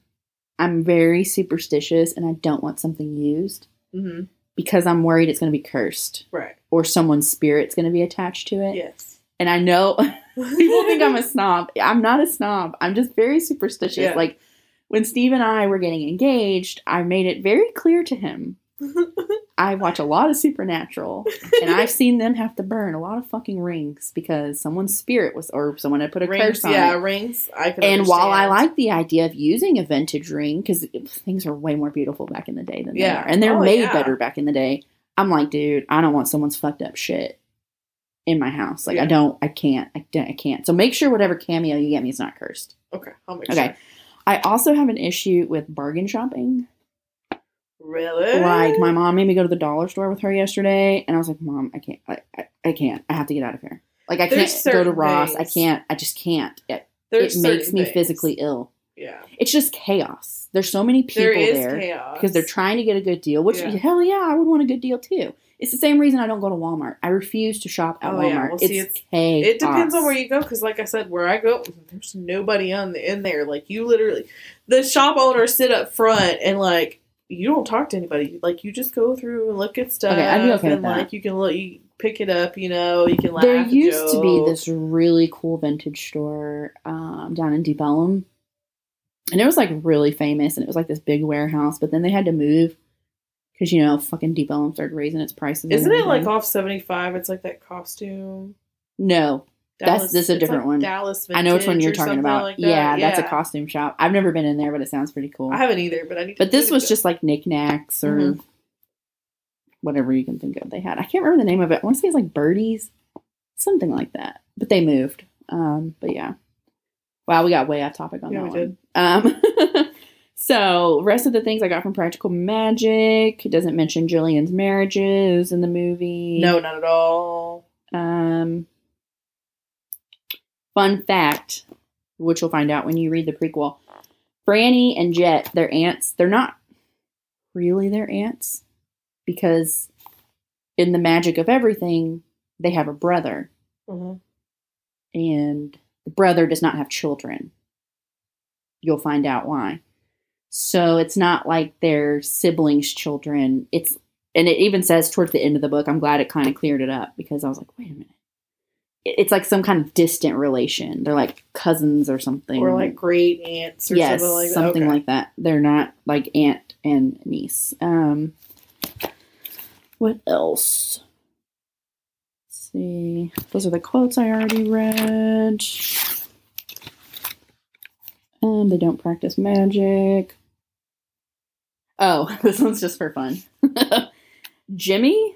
I'm very superstitious and I don't want something used mhm. because I'm worried it's going to be cursed Right. Or someone's spirit's going to be attached to it. Yes. And I know *laughs* people think I'm a *laughs* snob. I'm not a snob. I'm just very superstitious. Yeah. Like when Steve and I were getting engaged, I made it very clear to him. *laughs* I watch a lot of Supernatural, and I've seen them have to burn a lot of fucking rings because someone's spirit was, or someone had put a rings, curse on yeah, it. rings. I. And while I like the idea of using a vintage ring, because things are way more beautiful back in the day than they are, and they're Oh, made yeah. better back in the day, I'm like, dude, I don't want someone's fucked up shit in my house. Like, I don't, I can't, I, don't- I can't. So make sure whatever cameo you get me is not cursed. okay, I'll make Okay. sure. I also have an issue with bargain shopping. Really? Like, my mom made me go to the dollar store with her yesterday, and I was like, Mom, I can't, I, I, I can't. I have to get out of here. Like, I There's can't go to Ross. I can't. I just can't. It, it makes me things. physically ill. Yeah. It's just chaos. There's so many people There is there chaos because they're trying to get a good deal. Which Yeah. hell yeah, I would want a good deal too. It's the same reason I don't go to Walmart. I refuse to shop at Oh, Walmart. yeah. Well, see, it's, it's- chaos. It depends on where you go, because like I said, where I go, there's nobody on the, in there. Like you literally, the shop owners sit up front and like you don't talk to anybody. Like you just go through and look at stuff. Okay, I'd be okay and with that. like you can look, you pick it up. You know, you can laugh. There used to be this really cool vintage store um, down in Deep Ellum, and it was like really famous, and it was like this big warehouse. But then they had to move because you know fucking Deep Ellum started raising its prices. Isn't it like off seventy five? It's like that costume. no? That's- this is a different like one. Dallas. I know which one you're talking about. like that. yeah, that's a costume shop. I've never been in there, but it sounds pretty cool. I haven't either, but I need. But this was just like knickknacks or Mhm. whatever you can think of. They had. I can't remember the name of it. I want to say it's like birdies, something like that. But they moved. Um, but yeah. Wow, we got way off topic on Yeah, that we one. Um, *laughs* so rest of the things I got from Practical Magic. It doesn't mention Jillian's marriages in the movie. no, not at all. Um, fun fact, which you'll find out when you read the prequel. Franny and Jet, their aunts, they're not really their aunts because in the magic of everything, they have a brother, Mhm. and the brother does not have children. You'll find out why. So it's not like their siblings' children. It's and it even says towards the end of the book. I'm glad it kind of cleared it up because I was like, wait a minute. It's like some kind of distant relation. They're like cousins or something. Or like great aunts or yes, something like that. something Okay. like that. They're not like aunt and niece. Um, what else? Let's see, those are the quotes I already read. And they don't practice magic. Oh, *laughs* this one's just for fun. *laughs* Jimmy,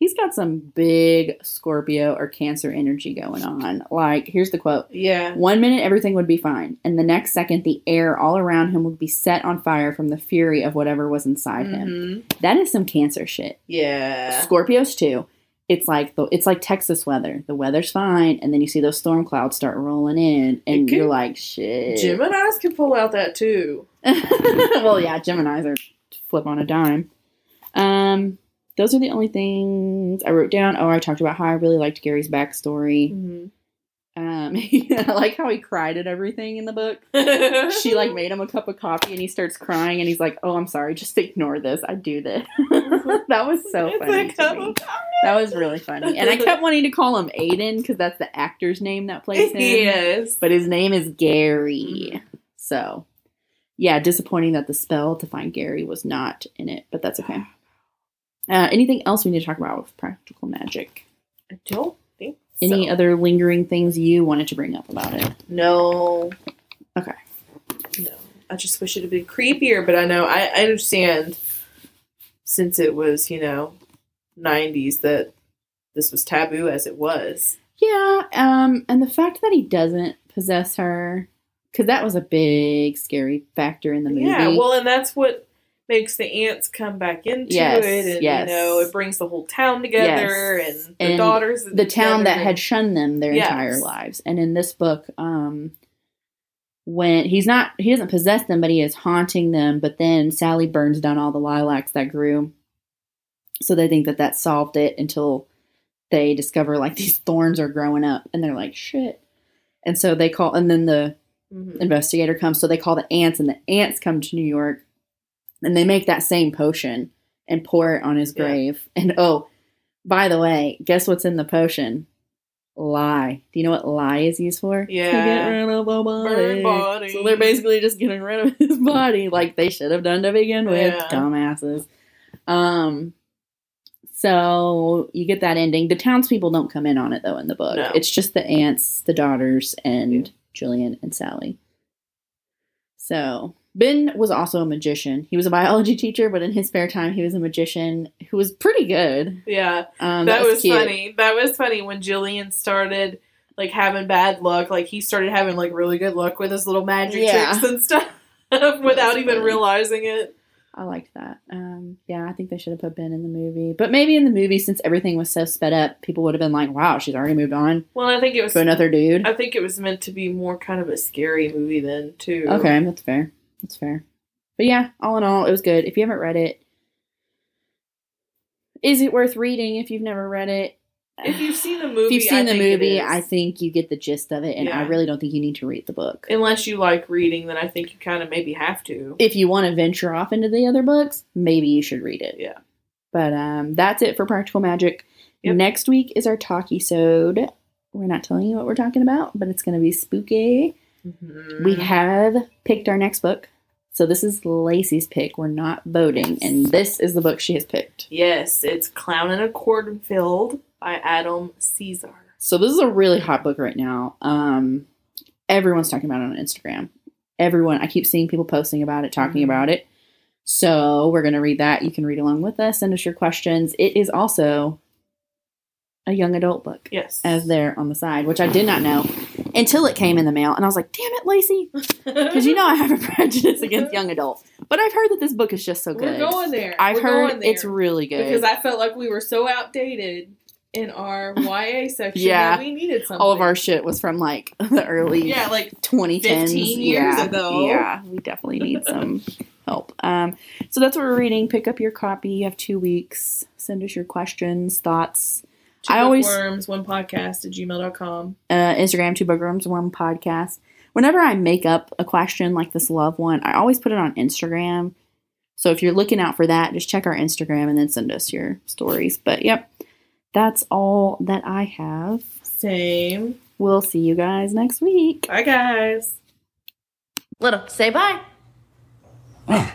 he's got some big Scorpio or Cancer energy going on. Like, here's the quote. Yeah. One minute everything would be fine, and the next second the air all around him would be set on fire from the fury of whatever was inside him. Mhm. That is some cancer shit. Yeah. Scorpios too. It's like the it's like Texas weather. The weather's fine, and then you see those storm clouds start rolling in, and could- you're like, shit. Gemini's can pull out that too. *laughs* well, yeah, Gemini's are flip on a dime. Um, those are the only things I wrote down. Oh, I talked about how I really liked Gary's backstory. Mhm. Um, *laughs* I like how he cried at everything in the book. *laughs* she like made him a cup of coffee and he starts crying and he's like, "Oh, I'm sorry, just ignore this. I do this." that was so It's funny. A to cup me. of That was really funny, and I kept wanting to call him Aidan because that's the actor's name that plays him. yes. but his name is Gary. So, yeah, disappointing that the spell to find Gary was not in it, but that's okay. *sighs* Uh, anything else we need to talk about with practical magic? I don't think Any so. other lingering things you wanted to bring up about it? No. Okay. No. I just wish it had been creepier, but I know I, I understand since it was, you know, nineties that this was taboo as it was. Yeah, um, and the fact that he doesn't possess her, because that was a big scary factor in the movie. Yeah, well and that's what makes the aunts come back into Yes, it and yes. you know, it brings the whole town together Yes. and the And daughters the town that had shunned them their entire lives. And in this book, um, when he's not, he doesn't possess them, but he is haunting them. But then Sally burns down all the lilacs that grew. So they think that that solved it until they discover like *laughs* these thorns are growing up and they're like, shit. And so they call, and then the Mhm. investigator comes. So they call the aunts, and the aunts come to New York, and they make that same potion and pour it on his Yeah. grave. *laughs* And oh, By the way, guess what's in the potion? Lye. Do you know what lye is used for? To Yeah. get rid of a body. Body. So they're basically just getting rid of *laughs* his body, like they should have done to begin with. Yeah. Dumbasses. Um. So you get that ending. The townspeople don't come in on it though in the book. No. It's just the aunts, the daughters, and Yeah. Jillian and Sally. So Ben was also a magician. He was a biology teacher, but in his spare time, he was a magician who was pretty good. Yeah. Um, that, was, cute. funny. That was funny when Jillian started like having bad luck. Like he started having like really good luck with his little magic Yeah. tricks and stuff *laughs* without even funny. realizing it. I liked that. Um, yeah, I think they should have put Ben in the movie, but maybe in the movie, since everything was so sped up, people would have been like, "Wow, she's already moved on Well, I think it was. to another dude." I think it was meant to be more kind of a scary movie then too. Okay, that's fair. That's fair. But yeah, all in all, it was good. If you haven't read it, is it worth reading? If you've never read it, If you've seen the movie, if you've seen I the think movie. I think you get the gist of it, and I really don't think you need to read the book. unless you like reading, then I think you kind of maybe have to. if you want to venture off into the other books, maybe you should read it. Yeah. But um, that's it for Practical Magic. Yep. Next week is our talkie sode. We're not telling you what we're talking about, but it's going to be spooky. Mhm. We have picked our next book. So this is Lacey's pick. We're not voting, and this is the book she has picked. Yes, it's Clown in a Cornfield by Adam Cesare. So this is a really hot book right now. Um, everyone's talking about it on Instagram. Everyone, I keep seeing people posting about it, talking Mhm. about it. So we're gonna read that. You can read along with us. Send us your questions. It is also a young adult book, Yes. as there on the side, which I did not know until it came in the mail, and I was like, "Damn it, Lacey!" *laughs* Because you know I have a prejudice against young adult, but I've heard that this book is just so good. We're going there. I've We're heard there. it's really good. because I felt like we were so outdated in our YA section. Yeah. we needed something. All of our shit was from like *laughs* the early yeah, like 2010s 15 years yeah, ago. Yeah, we definitely need some *laughs* help. Um, so that's what we're reading. Pick up your copy. You have two weeks. Send us your questions, thoughts. I always- worms one podcast at gmail.com. Uh, Instagram, two bookworms one podcast. Whenever I make up a question like this love one, I always put it on Instagram. So if you're looking out for that, just check our Instagram and then send us your stories. But yep, that's all that I have. Same. We'll see you guys next week. Bye guys. Little, say bye. *laughs*